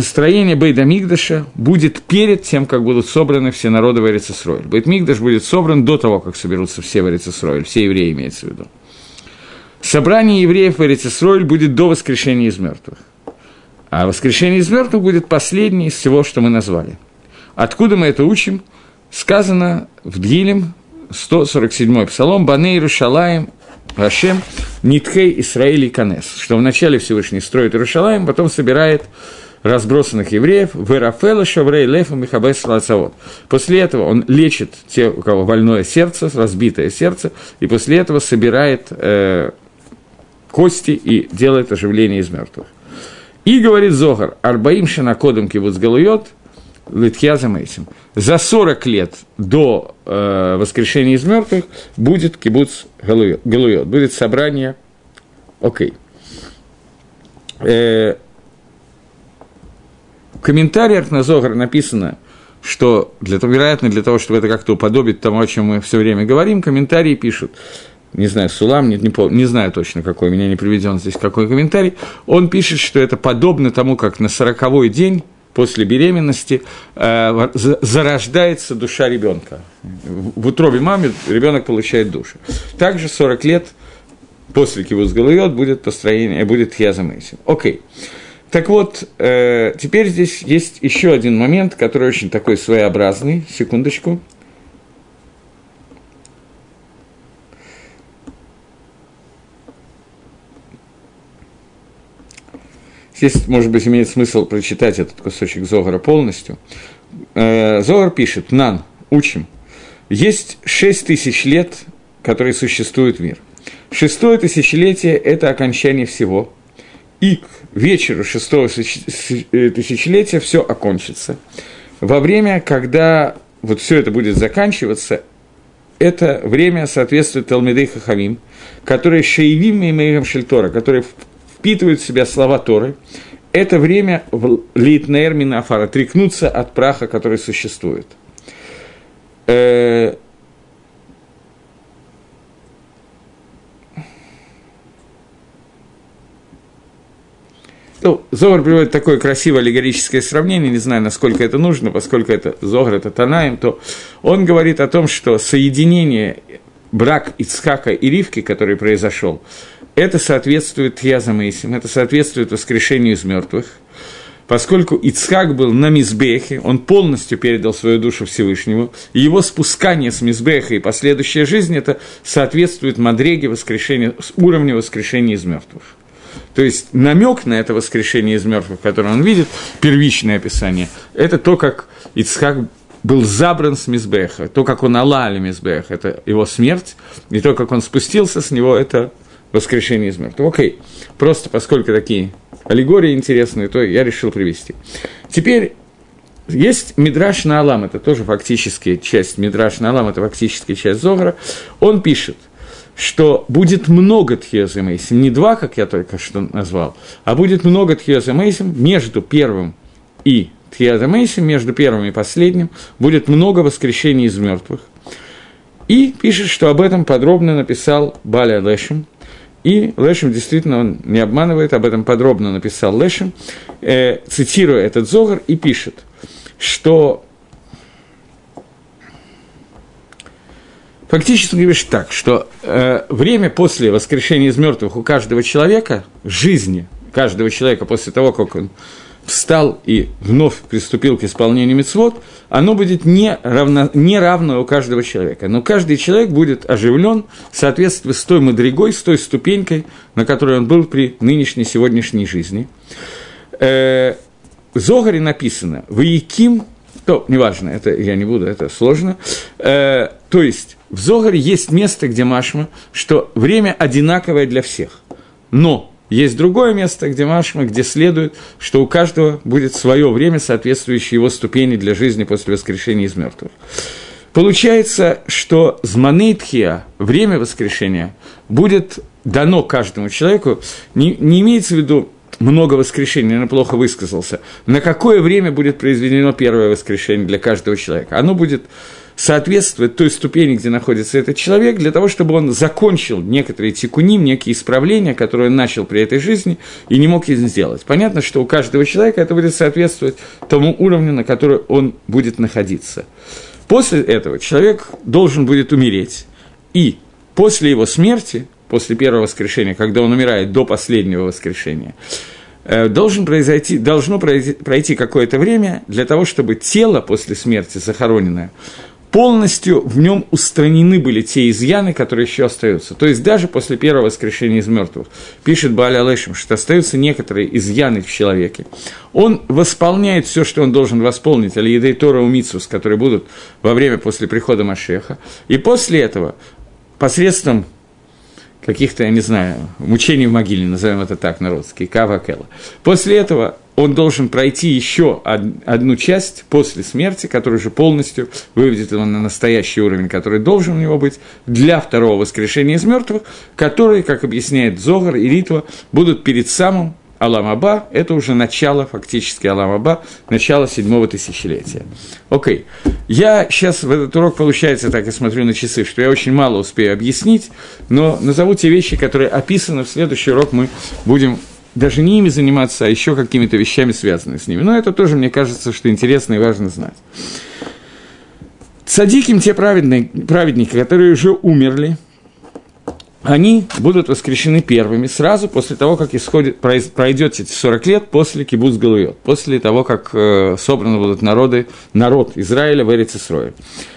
строение Бейда Мигдаша будет перед тем, как будут собраны все народы в Эрицесройль. Бейт Мигдаш будет собран до того, как соберутся все в Эрицесройль, все евреи имеется в виду. Собрание евреев в Эрицесройль будет до воскрешения из мертвых. А воскрешение из мертвых будет последнее из всего, что мы назвали. Откуда мы это учим? Сказано в Дгилем, 147-й псалом, «Бане Иерушалаем Рашем Нитхей Исраиль и Канес, что вначале Всевышний строит Иерушалаем, потом собирает разбросанных евреев, Верафела, Шаврей, Лефа, Михабес, Лацавод. После этого он лечит те, у кого больное сердце, разбитое сердце, и после этого собирает э, кости и делает оживление из мертвых. И говорит Зогар, Арбаим Шанакодом Кивуц Галуйот – Литхьяза Мейсим. За 40 лет до э, воскрешения из мертвых будет кибуц Галуйот, будет собрание. Окей. Э, в комментариях на Зогар написано, что, для, вероятно, для того, чтобы это как-то уподобить тому, о чем мы все время говорим, комментарии пишут, не знаю, Сулам, нет, не, не знаю точно какой, у меня не приведен здесь какой комментарий, он пишет, что это подобно тому, как на сороковой день после беременности э, зарождается душа ребенка. В утробе мамы ребенок получает душу. Также 40 лет после кивуз головет будет построение, будет хьязамейсим. Окей. Так вот, э, теперь здесь есть еще один момент, который очень такой своеобразный. Секундочку. Здесь, может быть, имеет смысл прочитать этот кусочек Зогара полностью. Э, Зогар пишет, Нан, учим, есть шесть тысяч лет, которые существует мир. Шестое тысячелетие – это окончание всего, и к вечеру шестого э, тысячелетия все окончится. Во время, когда вот все это будет заканчиваться, это время соответствует Талмидей Хахамим, которые шейвим и мейрам шельтора, которые впитывают в себя слова Торы, это время литнер минафара, отрекнуться от праха, который существует. Э, Ну, Зогар приводит такое красивое аллегорическое сравнение, не знаю, насколько это нужно, поскольку это Зогар, это Танаем, то он говорит о том, что соединение, брак Ицхака и Ривки, который произошел, это соответствует Язамейсим, это соответствует воскрешению из мертвых, поскольку Ицхак был на Мизбехе, он полностью передал свою душу Всевышнему, и его спускание с Мизбеха и последующая жизнь, это соответствует Мадреге воскрешения, уровню воскрешения из мертвых. То есть намек на это воскрешение из мертвых, которое он видит, первичное описание, это то, как Ицхак был забран с Мизбеха. То, как он алали Мизбех, это его смерть, и то, как он спустился с него, это воскрешение из мертвых. Окей, просто поскольку такие аллегории интересные, то я решил привести. Теперь есть Мидраш на Алам, это тоже фактически часть Мидраш на Алам, это фактически часть Зогара. Он пишет, что будет много Тхиоза Мейсим, не два, как я только что назвал, а будет много Тхиоза Мейсим между первым и Тхиоза Мейсим, между первым и последним, будет много воскрешений из мертвых. И пишет, что об этом подробно написал Баля Лешим, и Лешим действительно, он не обманывает, об этом подробно написал Лешим, э, цитируя этот Зогар, и пишет, что фактически говоришь так, что э, время после воскрешения из мертвых у каждого человека, жизни каждого человека после того, как он встал и вновь приступил к исполнению мецвод, оно будет не, равно, не равно у каждого человека. Но каждый человек будет оживлен в соответствии с той мадригой, с той ступенькой, на которой он был при нынешней сегодняшней жизни. Э, в Зогаре написано «Ваяким», то, неважно, это я не буду, это сложно. Э, то есть, в Зогаре есть место, где Машма, что время одинаковое для всех. Но есть другое место, где Машма, где следует, что у каждого будет свое время, соответствующее его ступени для жизни после воскрешения из мертвых. Получается, что зманейтхия, время воскрешения, будет дано каждому человеку, не, не имеется в виду много воскрешений, наверное, плохо высказался, на какое время будет произведено первое воскрешение для каждого человека. Оно будет соответствует той ступени, где находится этот человек, для того, чтобы он закончил некоторые тикуним, некие исправления, которые он начал при этой жизни и не мог их сделать. Понятно, что у каждого человека это будет соответствовать тому уровню, на который он будет находиться. После этого человек должен будет умереть, и после его смерти, после первого воскрешения, когда он умирает до последнего воскрешения, э, должен произойти, должно пройти какое-то время для того, чтобы тело после смерти захороненное полностью в нем устранены были те изъяны, которые еще остаются. То есть даже после первого воскрешения из мертвых, пишет Бааля Лешем, что остаются некоторые изъяны в человеке. Он восполняет все, что он должен восполнить, али едей Тора Умицус, которые будут во время после прихода Машеха. И после этого, посредством каких-то, я не знаю, мучений в могиле, назовем это так на-русский, кава кела. После этого он должен пройти еще одну часть после смерти, которая уже полностью выведет его на настоящий уровень, который должен у него быть для второго воскрешения из мертвых, которые, как объясняет Зогар и Ритва, будут перед самым Аламаба – это уже начало, фактически Аламаба, начало седьмого тысячелетия. Окей. Okay. Я сейчас в этот урок, получается, так я смотрю на часы, что я очень мало успею объяснить, но назову те вещи, которые описаны. В следующий урок мы будем даже не ими заниматься, а еще какими-то вещами, связанными с ними. Но это тоже, мне кажется, что интересно и важно знать. Цадиким те праведные, праведники, которые уже умерли, они будут воскрешены первыми сразу после того, как исходит, пройдет эти 40 лет после Кибуц Галуйот, после того, как э, собраны будут народы, народ Израиля в Эрицисрое.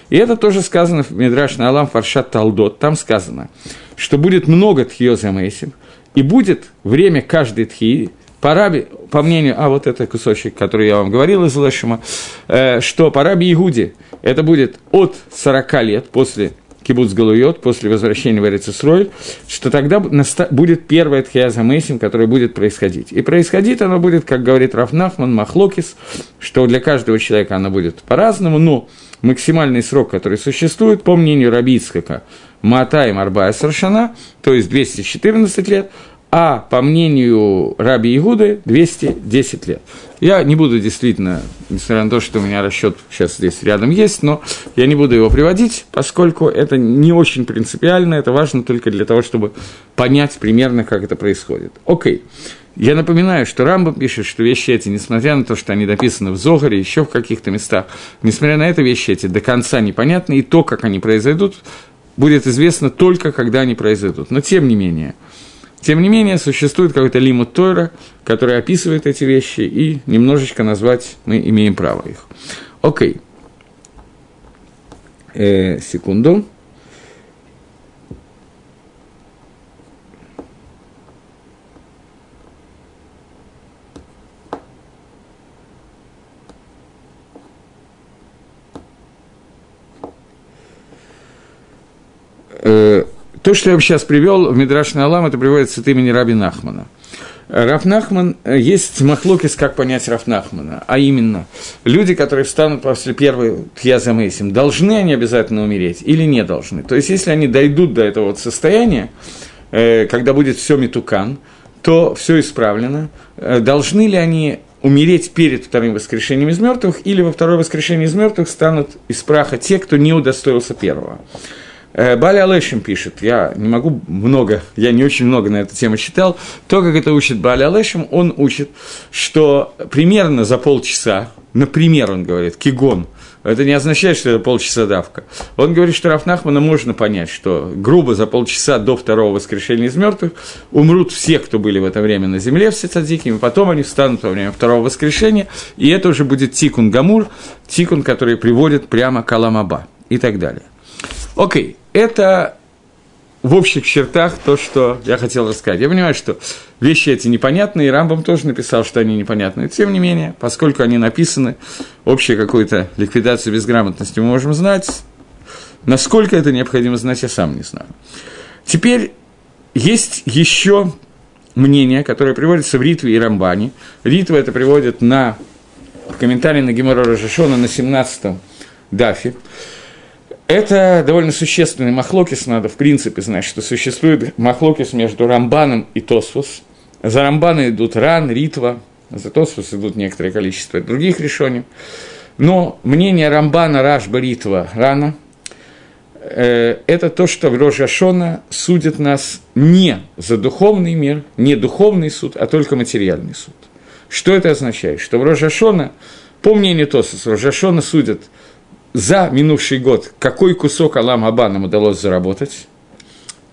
И это тоже сказано в Мидраш Алам Фаршат Талдот. Там сказано, что будет много Тхиоза Мейсим, и будет время каждой тхи, по, раби, по мнению, а вот это кусочек, который я вам говорил из Лешима, э, что по раби Игуде это будет от 40 лет после кибуц Галуйот, после возвращения в Эрицесрой, что тогда будет первая тхиаза Мейсим, которая будет происходить. И происходить оно будет, как говорит Рафнахман, Махлокис, что для каждого человека оно будет по-разному, но максимальный срок, который существует, по мнению Рабицкака, Матаем Арбая Саршана, то есть 214 лет, а по мнению Раби Игуды 210 лет. Я не буду действительно, несмотря на то, что у меня расчет сейчас здесь рядом есть, но я не буду его приводить, поскольку это не очень принципиально, это важно только для того, чтобы понять примерно, как это происходит. Окей. Я напоминаю, что Рамба пишет, что вещи эти, несмотря на то, что они написаны в Зогаре, еще в каких-то местах, несмотря на это, вещи эти до конца непонятны, и то, как они произойдут, будет известно только, когда они произойдут. Но тем не менее, тем не менее, существует какой-то лимут Тойра, который описывает эти вещи, и немножечко назвать мы имеем право их. Окей. Э, секунду. Э, то, что я сейчас привел в Мидраш Алам, это приводится от имени Раби Нахмана. Раф Нахман, э, есть махлокис, как понять Раф Нахмана, а именно, люди, которые встанут после первой Тьяза Мейсим, должны они обязательно умереть или не должны? То есть, если они дойдут до этого вот состояния, э, когда будет все метукан, то все исправлено, э, должны ли они умереть перед вторым воскрешением из мертвых, или во второе воскрешение из мертвых станут из праха те, кто не удостоился первого. Э, Бали Алешим пишет, я не могу много, я не очень много на эту тему читал, то, как это учит Бали Алешим, он учит, что примерно за полчаса, например, он говорит, кигон, это не означает, что это полчаса давка. Он говорит, что Рафнахмана можно понять, что грубо за полчаса до второго воскрешения из мертвых умрут все, кто были в это время на земле, все цадики, и потом они встанут во время второго воскрешения, и это уже будет тикун гамур, тикун, который приводит прямо к Аламаба и так далее. Окей, это в общих чертах то, что я хотел рассказать. Я понимаю, что вещи эти непонятные, и Рамбам тоже написал, что они непонятные. Тем не менее, поскольку они написаны, общую какую-то ликвидацию безграмотности мы можем знать. Насколько это необходимо знать, я сам не знаю. Теперь есть еще мнение, которое приводится в Ритве и Рамбане. Ритва это приводит на комментарии на Гемора Рожашона на 17-м дафе. Это довольно существенный махлокис, надо в принципе знать, что существует махлокис между Рамбаном и Тосфус. За Рамбана идут Ран, Ритва, за Тосфус идут некоторое количество других решений. Но мнение Рамбана, Рашба, Ритва, Рана э, – это то, что в Рожашона судит нас не за духовный мир, не духовный суд, а только материальный суд. Что это означает? Что в Рожашона, по мнению Тосфус, Рожашона судят – за минувший год, какой кусок Алам Аба нам удалось заработать.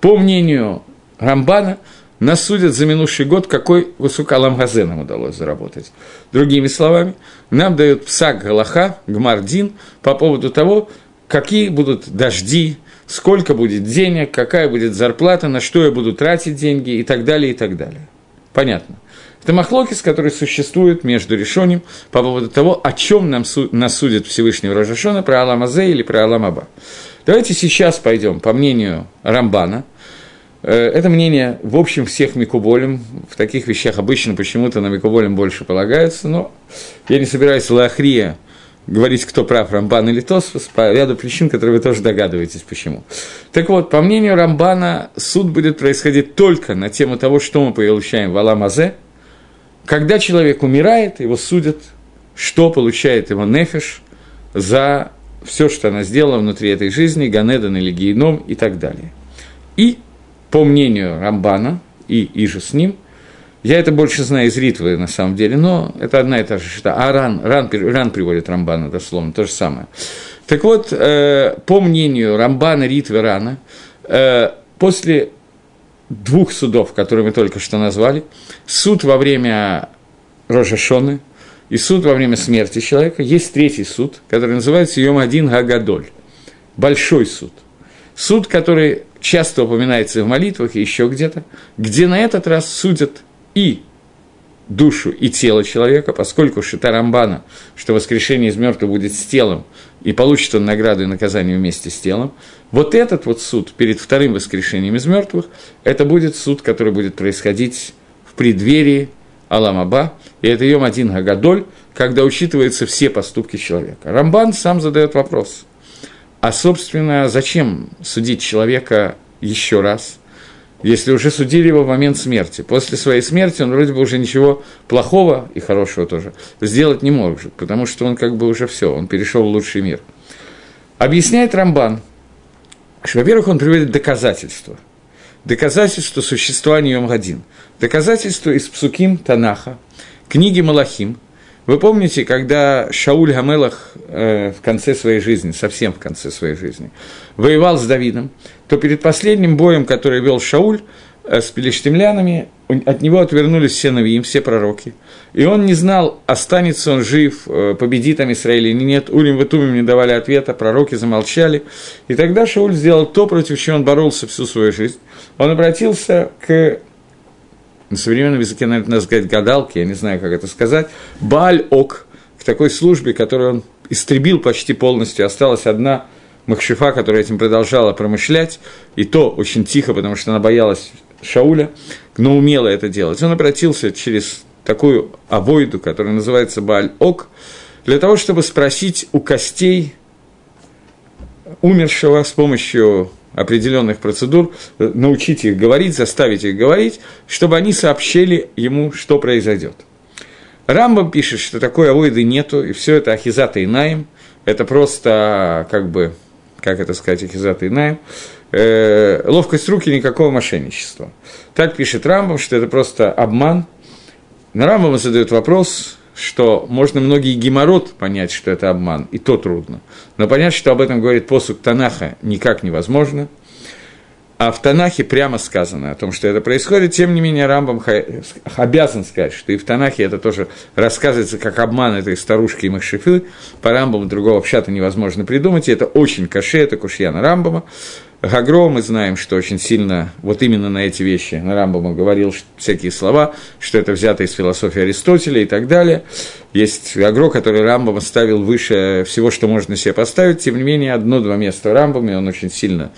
По мнению Рамбана, нас судят за минувший год, какой кусок Алам Газе нам удалось заработать. Другими словами, нам дают псак Галаха, Гмардин, по поводу того, какие будут дожди, сколько будет денег, какая будет зарплата, на что я буду тратить деньги и так далее, и так далее. Понятно. Это махлокис, который существует между решением по поводу того, о чем нам су- нас судит Всевышний Рожашона, про Аламазе или про Аламаба. Давайте сейчас пойдем по мнению Рамбана. Э, это мнение, в общем, всех Микуболем. В таких вещах обычно почему-то на Микуболем больше полагается, но я не собираюсь Лахрия говорить, кто прав, Рамбан или Тосфос, по ряду причин, которые вы тоже догадываетесь, почему. Так вот, по мнению Рамбана, суд будет происходить только на тему того, что мы получаем в Аламазе – когда человек умирает, его судят, что получает его нефиш за все, что она сделала внутри этой жизни, Ганедан или Гейном и так далее. И, по мнению Рамбана, и, и же с ним, я это больше знаю из Ритвы, на самом деле, но это одна и та же счета. А Ран, Ран, Ран приводит Рамбана, дословно, то же самое. Так вот, э, по мнению Рамбана, Ритвы, Рана, э, после двух судов, которые мы только что назвали, суд во время Рожашоны и суд во время смерти человека, есть третий суд, который называется Йом-1 Гагадоль, большой суд. Суд, который часто упоминается в молитвах и еще где-то, где на этот раз судят и душу и тело человека, поскольку Шитарамбана, что воскрешение из мертвых будет с телом, и получит он награду и наказание вместе с телом, вот этот вот суд перед вторым воскрешением из мертвых, это будет суд, который будет происходить в преддверии Аламаба, и это Йом один Гагадоль, когда учитываются все поступки человека. Рамбан сам задает вопрос, а, собственно, зачем судить человека еще раз, если уже судили его в момент смерти? После своей смерти он вроде бы уже ничего плохого и хорошего тоже сделать не может, потому что он как бы уже все, он перешел в лучший мир. Объясняет Рамбан, что, во-первых, он приводит доказательства. Доказательства существования Йом-Гадин. Доказательства из Псуким Танаха, книги Малахим. Вы помните, когда Шауль Гамелах э, в конце своей жизни, совсем в конце своей жизни, воевал с Давидом, то перед последним боем, который вел Шауль э, с пелештемлянами, от него отвернулись все навиим, все пророки. И он не знал, останется он жив, э, победит там Израиль или нет. Улим Ватумим не давали ответа, пророки замолчали. И тогда Шауль сделал то, против чего он боролся всю свою жизнь. Он обратился к на современном языке, наверное, надо сказать гадалки, я не знаю, как это сказать, Баль Ок, к такой службе, которую он истребил почти полностью, осталась одна Махшифа, которая этим продолжала промышлять, и то очень тихо, потому что она боялась Шауля, но умела это делать. Он обратился через такую авойду, которая называется Бааль-Ок, для того, чтобы спросить у костей умершего с помощью определенных процедур, научить их говорить, заставить их говорить, чтобы они сообщили ему, что произойдет. Рамбам пишет, что такой авойды нету, и все это ахизата и наим. Это просто, как бы, как это сказать, ахизата и. Э, ловкость руки, никакого мошенничества. Так пишет Рамбам, что это просто обман. На Рамбама задают вопрос, что можно многие геморрот понять, что это обман, и то трудно. Но понять, что об этом говорит посуд Танаха, никак невозможно. А в Танахе прямо сказано о том, что это происходит, тем не менее Рамбам обязан сказать, что и в Танахе это тоже рассказывается как обман этой старушки и Махшифы. По Рамбаму другого общата невозможно придумать, и это очень каше, это кушьяна Рамбама. Гагро мы знаем, что очень сильно вот именно на эти вещи на Рамбама говорил всякие слова, что это взято из философии Аристотеля и так далее. Есть Гагро, который Рамбам ставил выше всего, что можно себе поставить, тем не менее, одно-два места в Рамбаме, он очень сильно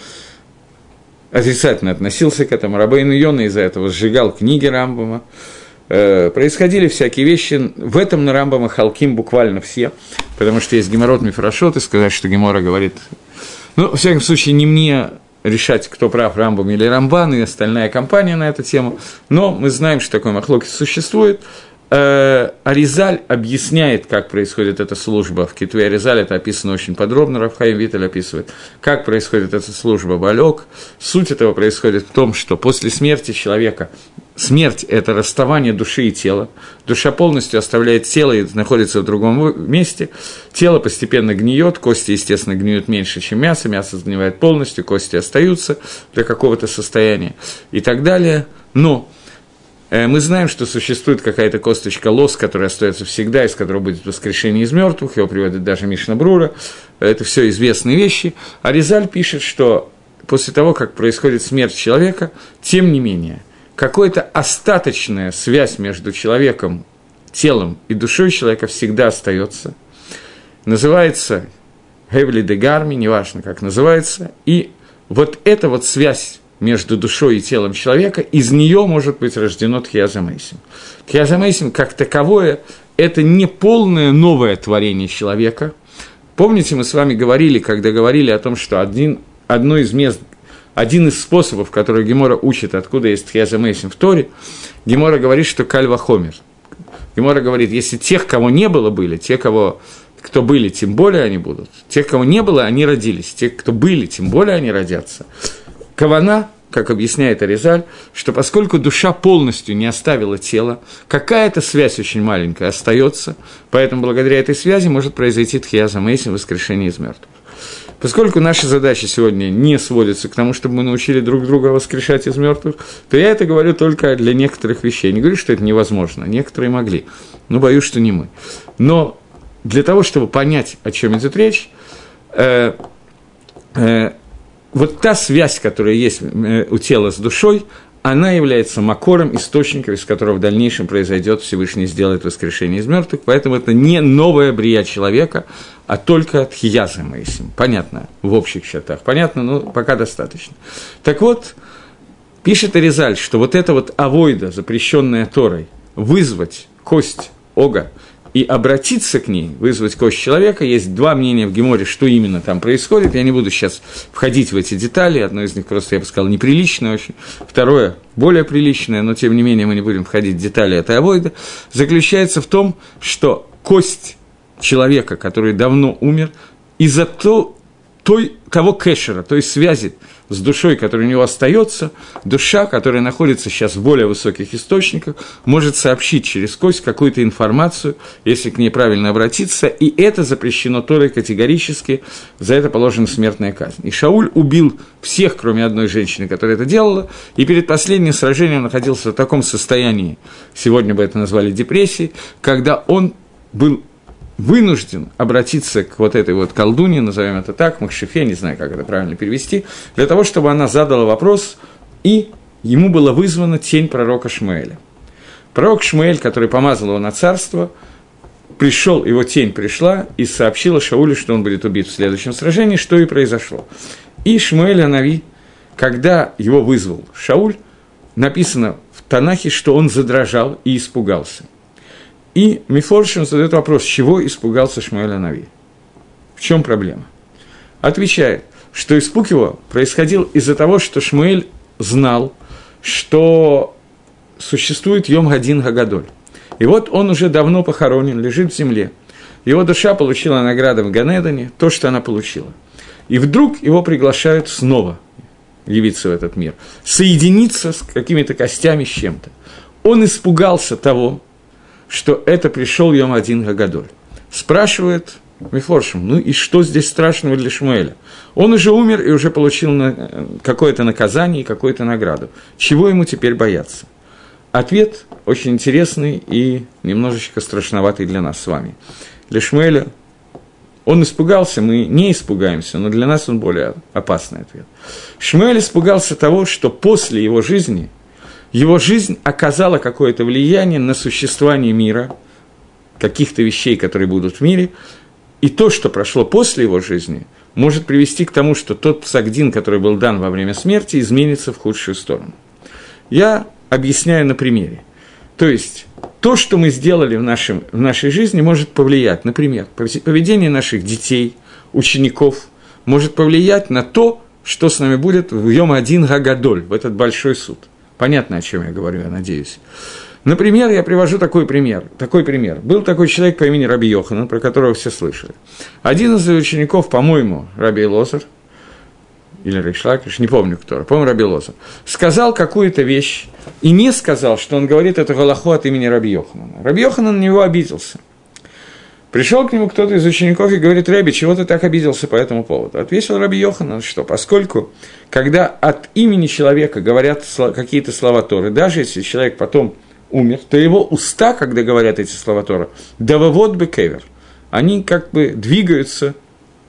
отрицательно относился к этому. Рабейн Йона из-за этого сжигал книги Рамбама. Э, происходили всякие вещи. В этом на Рамбама Халким буквально все, потому что есть Геморрот Мифрашот, и сказать, что Гемора говорит ну, в всяком случае, не мне решать, кто прав, Рамбам или Рамбан, и остальная компания на эту тему, но мы знаем, что такой махлоки существует. Э, Аризаль объясняет, как происходит эта служба. В Китве Аризаль это описано очень подробно, Рафхайм Виталь описывает, как происходит эта служба Балек. Суть этого происходит в том, что после смерти человека Смерть – это расставание души и тела. Душа полностью оставляет тело и находится в другом месте. Тело постепенно гниет, кости, естественно, гниют меньше, чем мясо. Мясо сгнивает полностью, кости остаются до какого-то состояния и так далее. Но мы знаем, что существует какая-то косточка лос, которая остается всегда, из которого будет воскрешение из мертвых, его приводит даже Мишна Брура. Это все известные вещи. А Резаль пишет, что после того, как происходит смерть человека, тем не менее – какая-то остаточная связь между человеком, телом и душой человека всегда остается. Называется Гевли де Гарми, неважно как называется, и вот эта вот связь между душой и телом человека, из нее может быть рождено Тхиазамейсим. Тхиазамейсим как таковое – это не полное новое творение человека. Помните, мы с вами говорили, когда говорили о том, что один, одно из мест один из способов, который Гемора учит, откуда есть Тхиаза Мейсин в Торе, Гемора говорит, что Кальва Хомер. Гемора говорит, если тех, кого не было, были, те, кого кто были, тем более они будут. Тех, кого не было, они родились. Те, кто были, тем более они родятся. Кавана, как объясняет Аризаль, что поскольку душа полностью не оставила тело, какая-то связь очень маленькая остается, поэтому благодаря этой связи может произойти Тхиаза Мейсин, воскрешение из мертвых. Поскольку наши задачи сегодня не сводятся к тому, чтобы мы научили друг друга воскрешать из мертвых, то я это говорю только для некоторых вещей. Не говорю, что это невозможно. Некоторые могли, но боюсь, что не мы. Но для того, чтобы понять, о чем идет речь, э, э, вот та связь, которая есть э, у тела с душой, она является макором, источником, из которого в дальнейшем произойдет Всевышний сделает воскрешение из мертвых, поэтому это не новая брия человека, а только тхияза Моисим. Понятно, в общих чертах. Понятно, но пока достаточно. Так вот, пишет Аризаль, что вот эта вот авойда, запрещенная Торой, вызвать кость Ога и обратиться к ней, вызвать кость человека. Есть два мнения в Геморе, что именно там происходит. Я не буду сейчас входить в эти детали. Одно из них просто, я бы сказал, неприличное очень. Второе, более приличное, но тем не менее мы не будем входить в детали этой авойда, заключается в том, что кость человека, который давно умер, из-за то, той, того кэшера, той связи с душой, которая у него остается, душа, которая находится сейчас в более высоких источниках, может сообщить через кость какую-то информацию, если к ней правильно обратиться, и это запрещено Торой категорически, за это положена смертная казнь. И Шауль убил всех, кроме одной женщины, которая это делала, и перед последним сражением находился в таком состоянии, сегодня бы это назвали депрессией, когда он был вынужден обратиться к вот этой вот колдуне, назовем это так, Махшифе, не знаю, как это правильно перевести, для того, чтобы она задала вопрос, и ему была вызвана тень пророка Шмуэля. Пророк Шмуэль, который помазал его на царство, пришел, его тень пришла и сообщила Шаулю, что он будет убит в следующем сражении, что и произошло. И Шмуэль Анави, когда его вызвал Шауль, написано в Танахе, что он задрожал и испугался. И Мифоршин задает вопрос, чего испугался Шмуэль Анави? В чем проблема? Отвечает, что испуг его происходил из-за того, что Шмуэль знал, что существует Йом Гадин Гагадоль. И вот он уже давно похоронен, лежит в земле. Его душа получила награду в Ганедане, то, что она получила. И вдруг его приглашают снова явиться в этот мир, соединиться с какими-то костями, с чем-то. Он испугался того, что это пришел Йом один Гагадоль. Спрашивает Мифоршим, ну и что здесь страшного для Шмуэля? Он уже умер и уже получил на, какое-то наказание и какую-то награду. Чего ему теперь бояться? Ответ очень интересный и немножечко страшноватый для нас с вами. Для Шмуэля он испугался, мы не испугаемся, но для нас он более опасный ответ. Шмуэль испугался того, что после его жизни, его жизнь оказала какое-то влияние на существование мира, каких-то вещей, которые будут в мире, и то, что прошло после его жизни, может привести к тому, что тот псагдин, который был дан во время смерти, изменится в худшую сторону. Я объясняю на примере. То есть, то, что мы сделали в, нашем, в нашей жизни, может повлиять, например, поведение наших детей, учеников, может повлиять на то, что с нами будет в Йом один Гагадоль, в этот большой суд. Понятно, о чем я говорю, я надеюсь. Например, я привожу такой пример. Такой пример. Был такой человек по имени Раби Йоханан, про которого все слышали. Один из учеников, по-моему, Раби Лозер, или Рейшлакиш, не помню кто, по-моему, Раби Лозер, сказал какую-то вещь и не сказал, что он говорит это Галаху от имени Раби Йоханана. Раби Йоханан на него обиделся. Пришел к нему кто-то из учеников и говорит, Раби, чего ты так обиделся по этому поводу? Ответил Раби Йоханан, что поскольку, когда от имени человека говорят какие-то слова Торы, даже если человек потом умер, то его уста, когда говорят эти слова Тора, «дававод бекевер», они как бы двигаются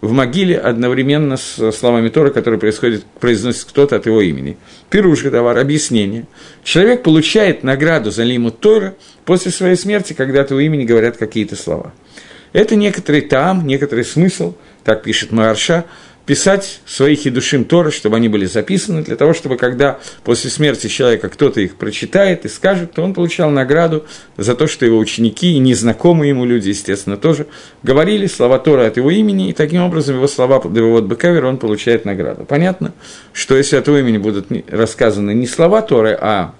в могиле одновременно с словами Тора, которые происходит, произносит кто-то от его имени. Пируш товар, объяснение. Человек получает награду за лиму Тора после своей смерти, когда от его имени говорят какие-то слова. Это некоторый там, некоторый смысл, так пишет Марша, писать свои хидушим Торы, чтобы они были записаны, для того, чтобы когда после смерти человека кто-то их прочитает и скажет, то он получал награду за то, что его ученики и незнакомые ему люди, естественно, тоже говорили слова Тора от его имени, и таким образом его слова Девовод Бекавер он получает награду. Понятно, что если от его имени будут рассказаны не слова Торы, а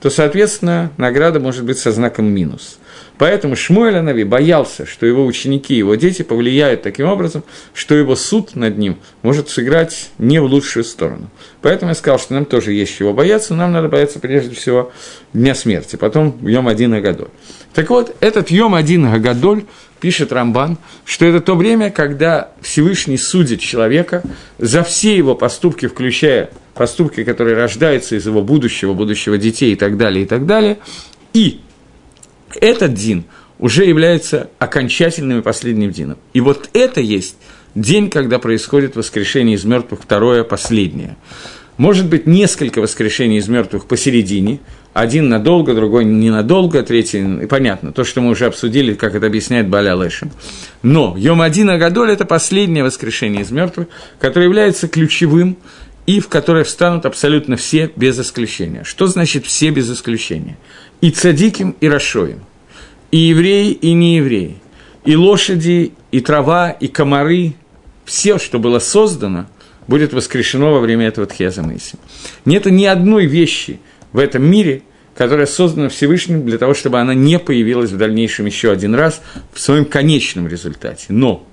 то, соответственно, награда может быть со знаком минус – Поэтому Шмуэль Анави боялся, что его ученики, его дети повлияют таким образом, что его суд над ним может сыграть не в лучшую сторону. Поэтому я сказал, что нам тоже есть чего бояться, нам надо бояться прежде всего дня смерти, потом Йом один Агадоль. Так вот, этот Йом один Агадоль, пишет Рамбан, что это то время, когда Всевышний судит человека за все его поступки, включая поступки, которые рождаются из его будущего, будущего детей и так далее, и так далее, и этот дин уже является окончательным и последним дином. И вот это есть день, когда происходит воскрешение из мертвых, второе, последнее. Может быть несколько воскрешений из мертвых посередине, один надолго, другой ненадолго, третий, понятно, то, что мы уже обсудили, как это объясняет Баля Лешин. Но Йом Один Агадоль – это последнее воскрешение из мертвых, которое является ключевым и в которое встанут абсолютно все без исключения. Что значит «все без исключения»? И цадиким, и рашоем, и евреи, и неевреи, и лошади, и трава, и комары, все, что было создано, будет воскрешено во время этого Тхеза Мэйси. Нет ни одной вещи в этом мире, которая создана Всевышним для того, чтобы она не появилась в дальнейшем еще один раз в своем конечном результате. Но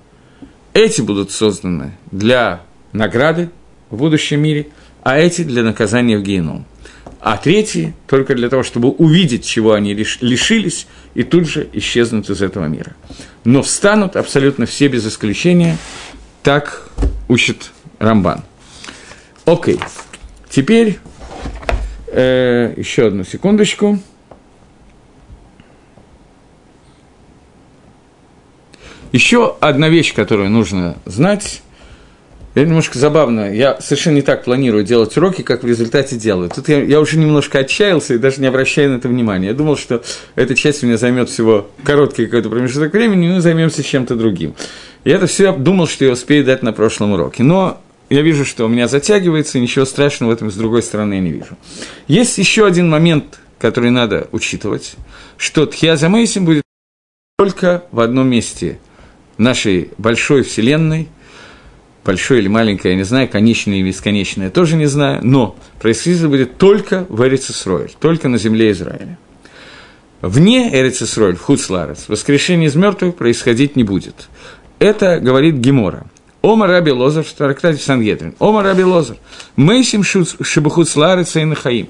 эти будут созданы для награды, в будущем мире, а эти для наказания в геном. А третьи только для того, чтобы увидеть, чего они лишились, и тут же исчезнут из этого мира. Но встанут абсолютно все без исключения, так учит Рамбан. Окей, теперь э, еще одну секундочку. Еще одна вещь, которую нужно знать, Я немножко забавно, я совершенно не так планирую делать уроки, как в результате делаю. Тут я, я уже немножко отчаялся и даже не обращаю на это внимания. Я думал, что эта часть у меня займет всего короткий какой-то промежуток времени, и мы займемся чем-то другим. И это все я думал, что я успею дать на прошлом уроке. Но я вижу, что у меня затягивается, и ничего страшного в этом с другой стороны я не вижу. Есть еще один момент, который надо учитывать, что Тхиаза Мейсим будет только в одном месте нашей большой вселенной – большое или маленькое, я не знаю, конечное или бесконечное, тоже не знаю, но происходить будет только в Эрицесройль, только на земле Израиля. Вне Эрицесройль, в Хуцларец, воскрешение из мертвых происходить не будет. Это говорит Гемора. Ома Раби Лозар в трактате Сангедрин. Ома Раби Лозар. Мейсим Шибахут и Нахаим.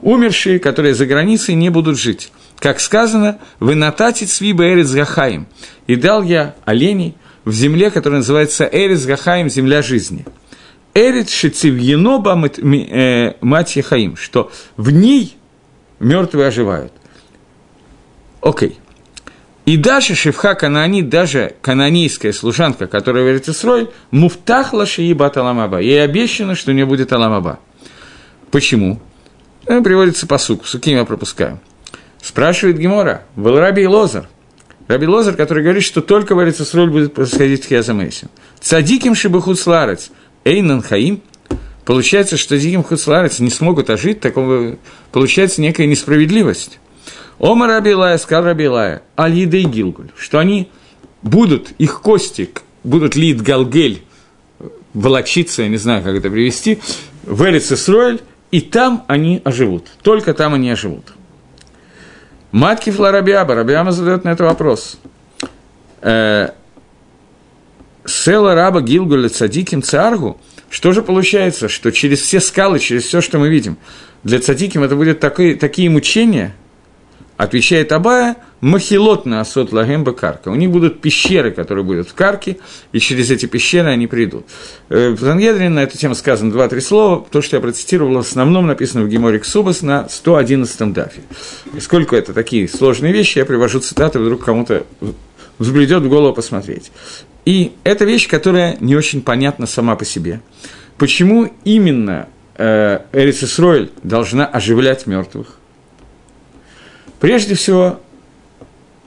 Умершие, которые за границей, не будут жить. Как сказано, вы нататит свиба Эрец. И дал я оленей, в земле, которая называется Эрис Гахаим, земля жизни. Эрит Шицивьено э, мать Яхаим, что в ней мертвые оживают. Окей. И даже Шевха Канани, даже канонийская служанка, которая в Эрицесрой, муфтахла шиибат аламаба. Ей обещано, что у нее будет аламаба. Почему? Приводится по суку, суки я пропускаю. Спрашивает Гемора, был Раби Лозар, Раби Лозер, который говорит, что только в Эрицесроль будет происходить Хиазамейсин. Цадиким шибахут сларец, эйнан хаим. Получается, что Диким Хуцларец не смогут ожить, такого получается некая несправедливость. Ома Раби Илая, сказал Раби Илая, аль и Гилгуль, что они будут, их кости будут лид галгель, волочиться, я не знаю, как это привести, в Эрицесроль, и там они оживут, только там они оживут. Матки Фларабиаба, Рабиама задает на это вопрос. Э, Села раба Гилгуля Цадиким Царгу, что же получается, что через все скалы, через все, что мы видим, для Цадиким это будет такие, такие мучения – Отвечает Абая, махилот на асот лагемба карка. У них будут пещеры, которые будут в карке, и через эти пещеры они придут. Э, в Зангедрине на эту тему сказано два-три слова. То, что я процитировал, в основном написано в Геморе Ксубас на 111-м дафе. И сколько это такие сложные вещи, я привожу цитаты, вдруг кому-то взбредет в голову посмотреть. И это вещь, которая не очень понятна сама по себе. Почему именно э, Эрис Исроэль должна оживлять мертвых? Прежде всего,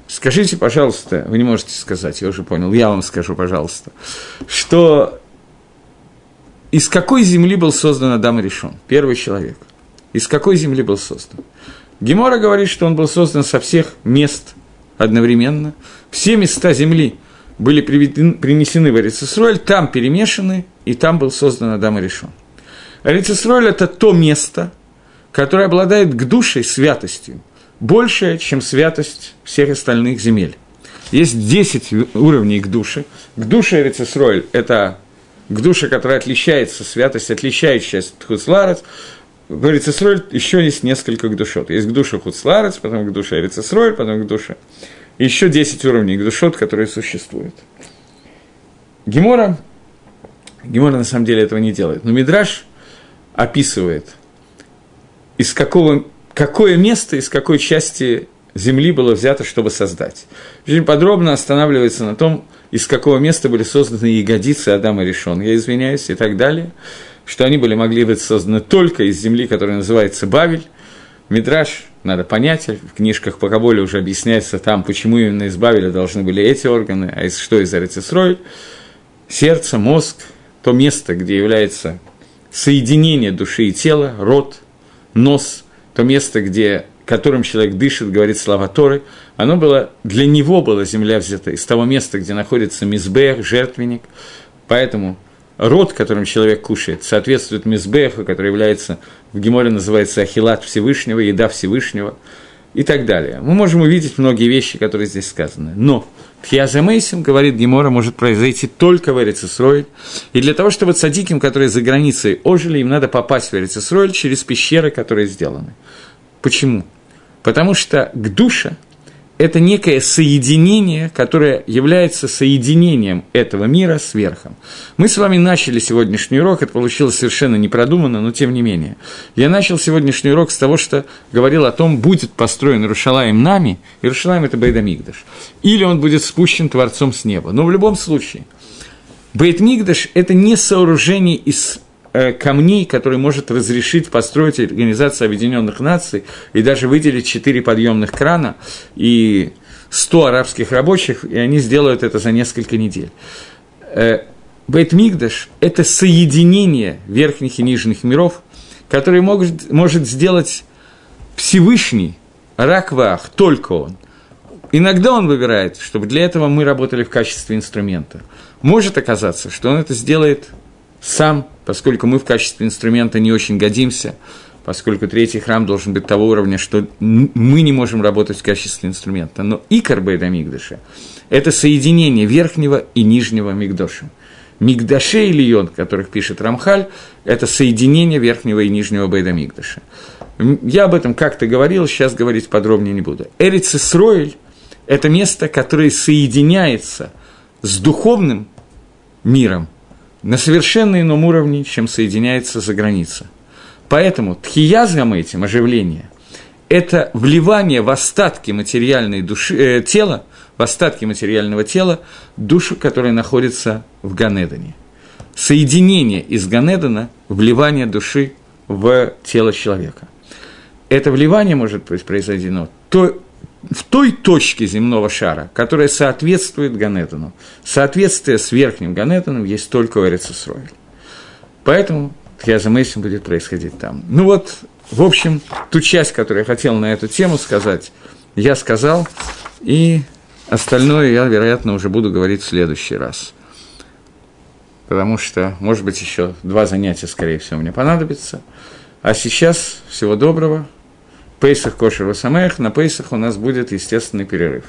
скажите, пожалуйста, вы не можете сказать, я уже понял, я вам скажу, пожалуйста, что из какой земли был создан Адам Решон, первый человек? Из какой земли был создан? Гемора говорит, что он был создан со всех мест одновременно. Все места земли были принесены в Эрицесроль, там перемешаны, и там был создан Адам Решон. Эрицесроль – это то место, которое обладает к душе святостью больше, чем святость всех остальных земель. Есть 10 уровней к душе. К душе Эрицесройль – это к душе, которая отличается, святость, отличающаяся от Хуцларец. В Эрицесройль еще есть несколько к душот. Есть к душе Хуцларец, потом к душе Эрицесройль, потом к душе. Еще 10 уровней к душот, которые существуют. Гемора, Гемора на самом деле этого не делает, но Мидраш описывает, из какого какое место из какой части земли было взято, чтобы создать. Очень подробно останавливается на том, из какого места были созданы ягодицы Адама Решон, я извиняюсь, и так далее, что они были могли быть созданы только из земли, которая называется Бавель. Мидраш, надо понять, в книжках по Каболе уже объясняется там, почему именно из Бавеля должны были эти органы, а из что из Арицесрой. Сердце, мозг, то место, где является соединение души и тела, рот, нос – то место, где, которым человек дышит, говорит слова Торы, оно было, для него была земля взята из того места, где находится мизбех, жертвенник. Поэтому рот, которым человек кушает, соответствует мизбеху, который является, в Геморе называется ахилат Всевышнего, еда Всевышнего и так далее. Мы можем увидеть многие вещи, которые здесь сказаны. Но Тхиазамейсим, говорит Гемора, может произойти только в Эрицесройль. И для того, чтобы цадиким, которые за границей ожили, им надо попасть в Эрицесройль через пещеры, которые сделаны. Почему? Потому что к душе – это некое соединение, которое является соединением этого мира с верхом. Мы с вами начали сегодняшний урок, это получилось совершенно непродуманно, но тем не менее. Я начал сегодняшний урок с того, что говорил о том, будет построен Рушалаем нами, и Рушалаем – это Бейдамигдаш, или он будет спущен Творцом с неба. Но в любом случае, Бейтмигдаш – это не сооружение из камней, которые может разрешить построить Организацию Объединенных Наций и даже выделить четыре подъемных крана и 100 арабских рабочих, и они сделают это за несколько недель. Э, Бейтмигдаш – это соединение верхних и нижних миров, которое может, может сделать Всевышний, Раквах, только он. Иногда он выбирает, чтобы для этого мы работали в качестве инструмента. Может оказаться, что он это сделает сам, поскольку мы в качестве инструмента не очень годимся, поскольку третий храм должен быть того уровня, что мы не можем работать в качестве инструмента. Но икор Бейда Мигдаша – это соединение верхнего и нижнего Мигдоша. Мигдаше и Лион, которых пишет Рамхаль, это соединение верхнего и нижнего Бейда Мигдаша. Я об этом как-то говорил, сейчас говорить подробнее не буду. Эриц Исроэль – это место, которое соединяется с духовным миром на совершенно ином уровне, чем соединяется за граница. Поэтому тхиязгам этим, оживление, это вливание в остатки материальной души, э, тела, в остатки материального тела, душу, которая находится в Ганедане. Соединение из Ганедана, вливание души в тело человека. Это вливание может быть произведено в той точке земного шара, которая соответствует Ганетану. Соответствие с верхним Ганетаном есть только у Эрицесройль. Поэтому Тхиазамейсим будет происходить там. Ну вот, в общем, ту часть, которую я хотел на эту тему сказать, я сказал, и остальное я, вероятно, уже буду говорить в следующий раз. Потому что, может быть, еще два занятия, скорее всего, мне понадобится. А сейчас всего доброго. Пейсах Кошер Васамех. На Пейсах у нас будет естественный перерыв.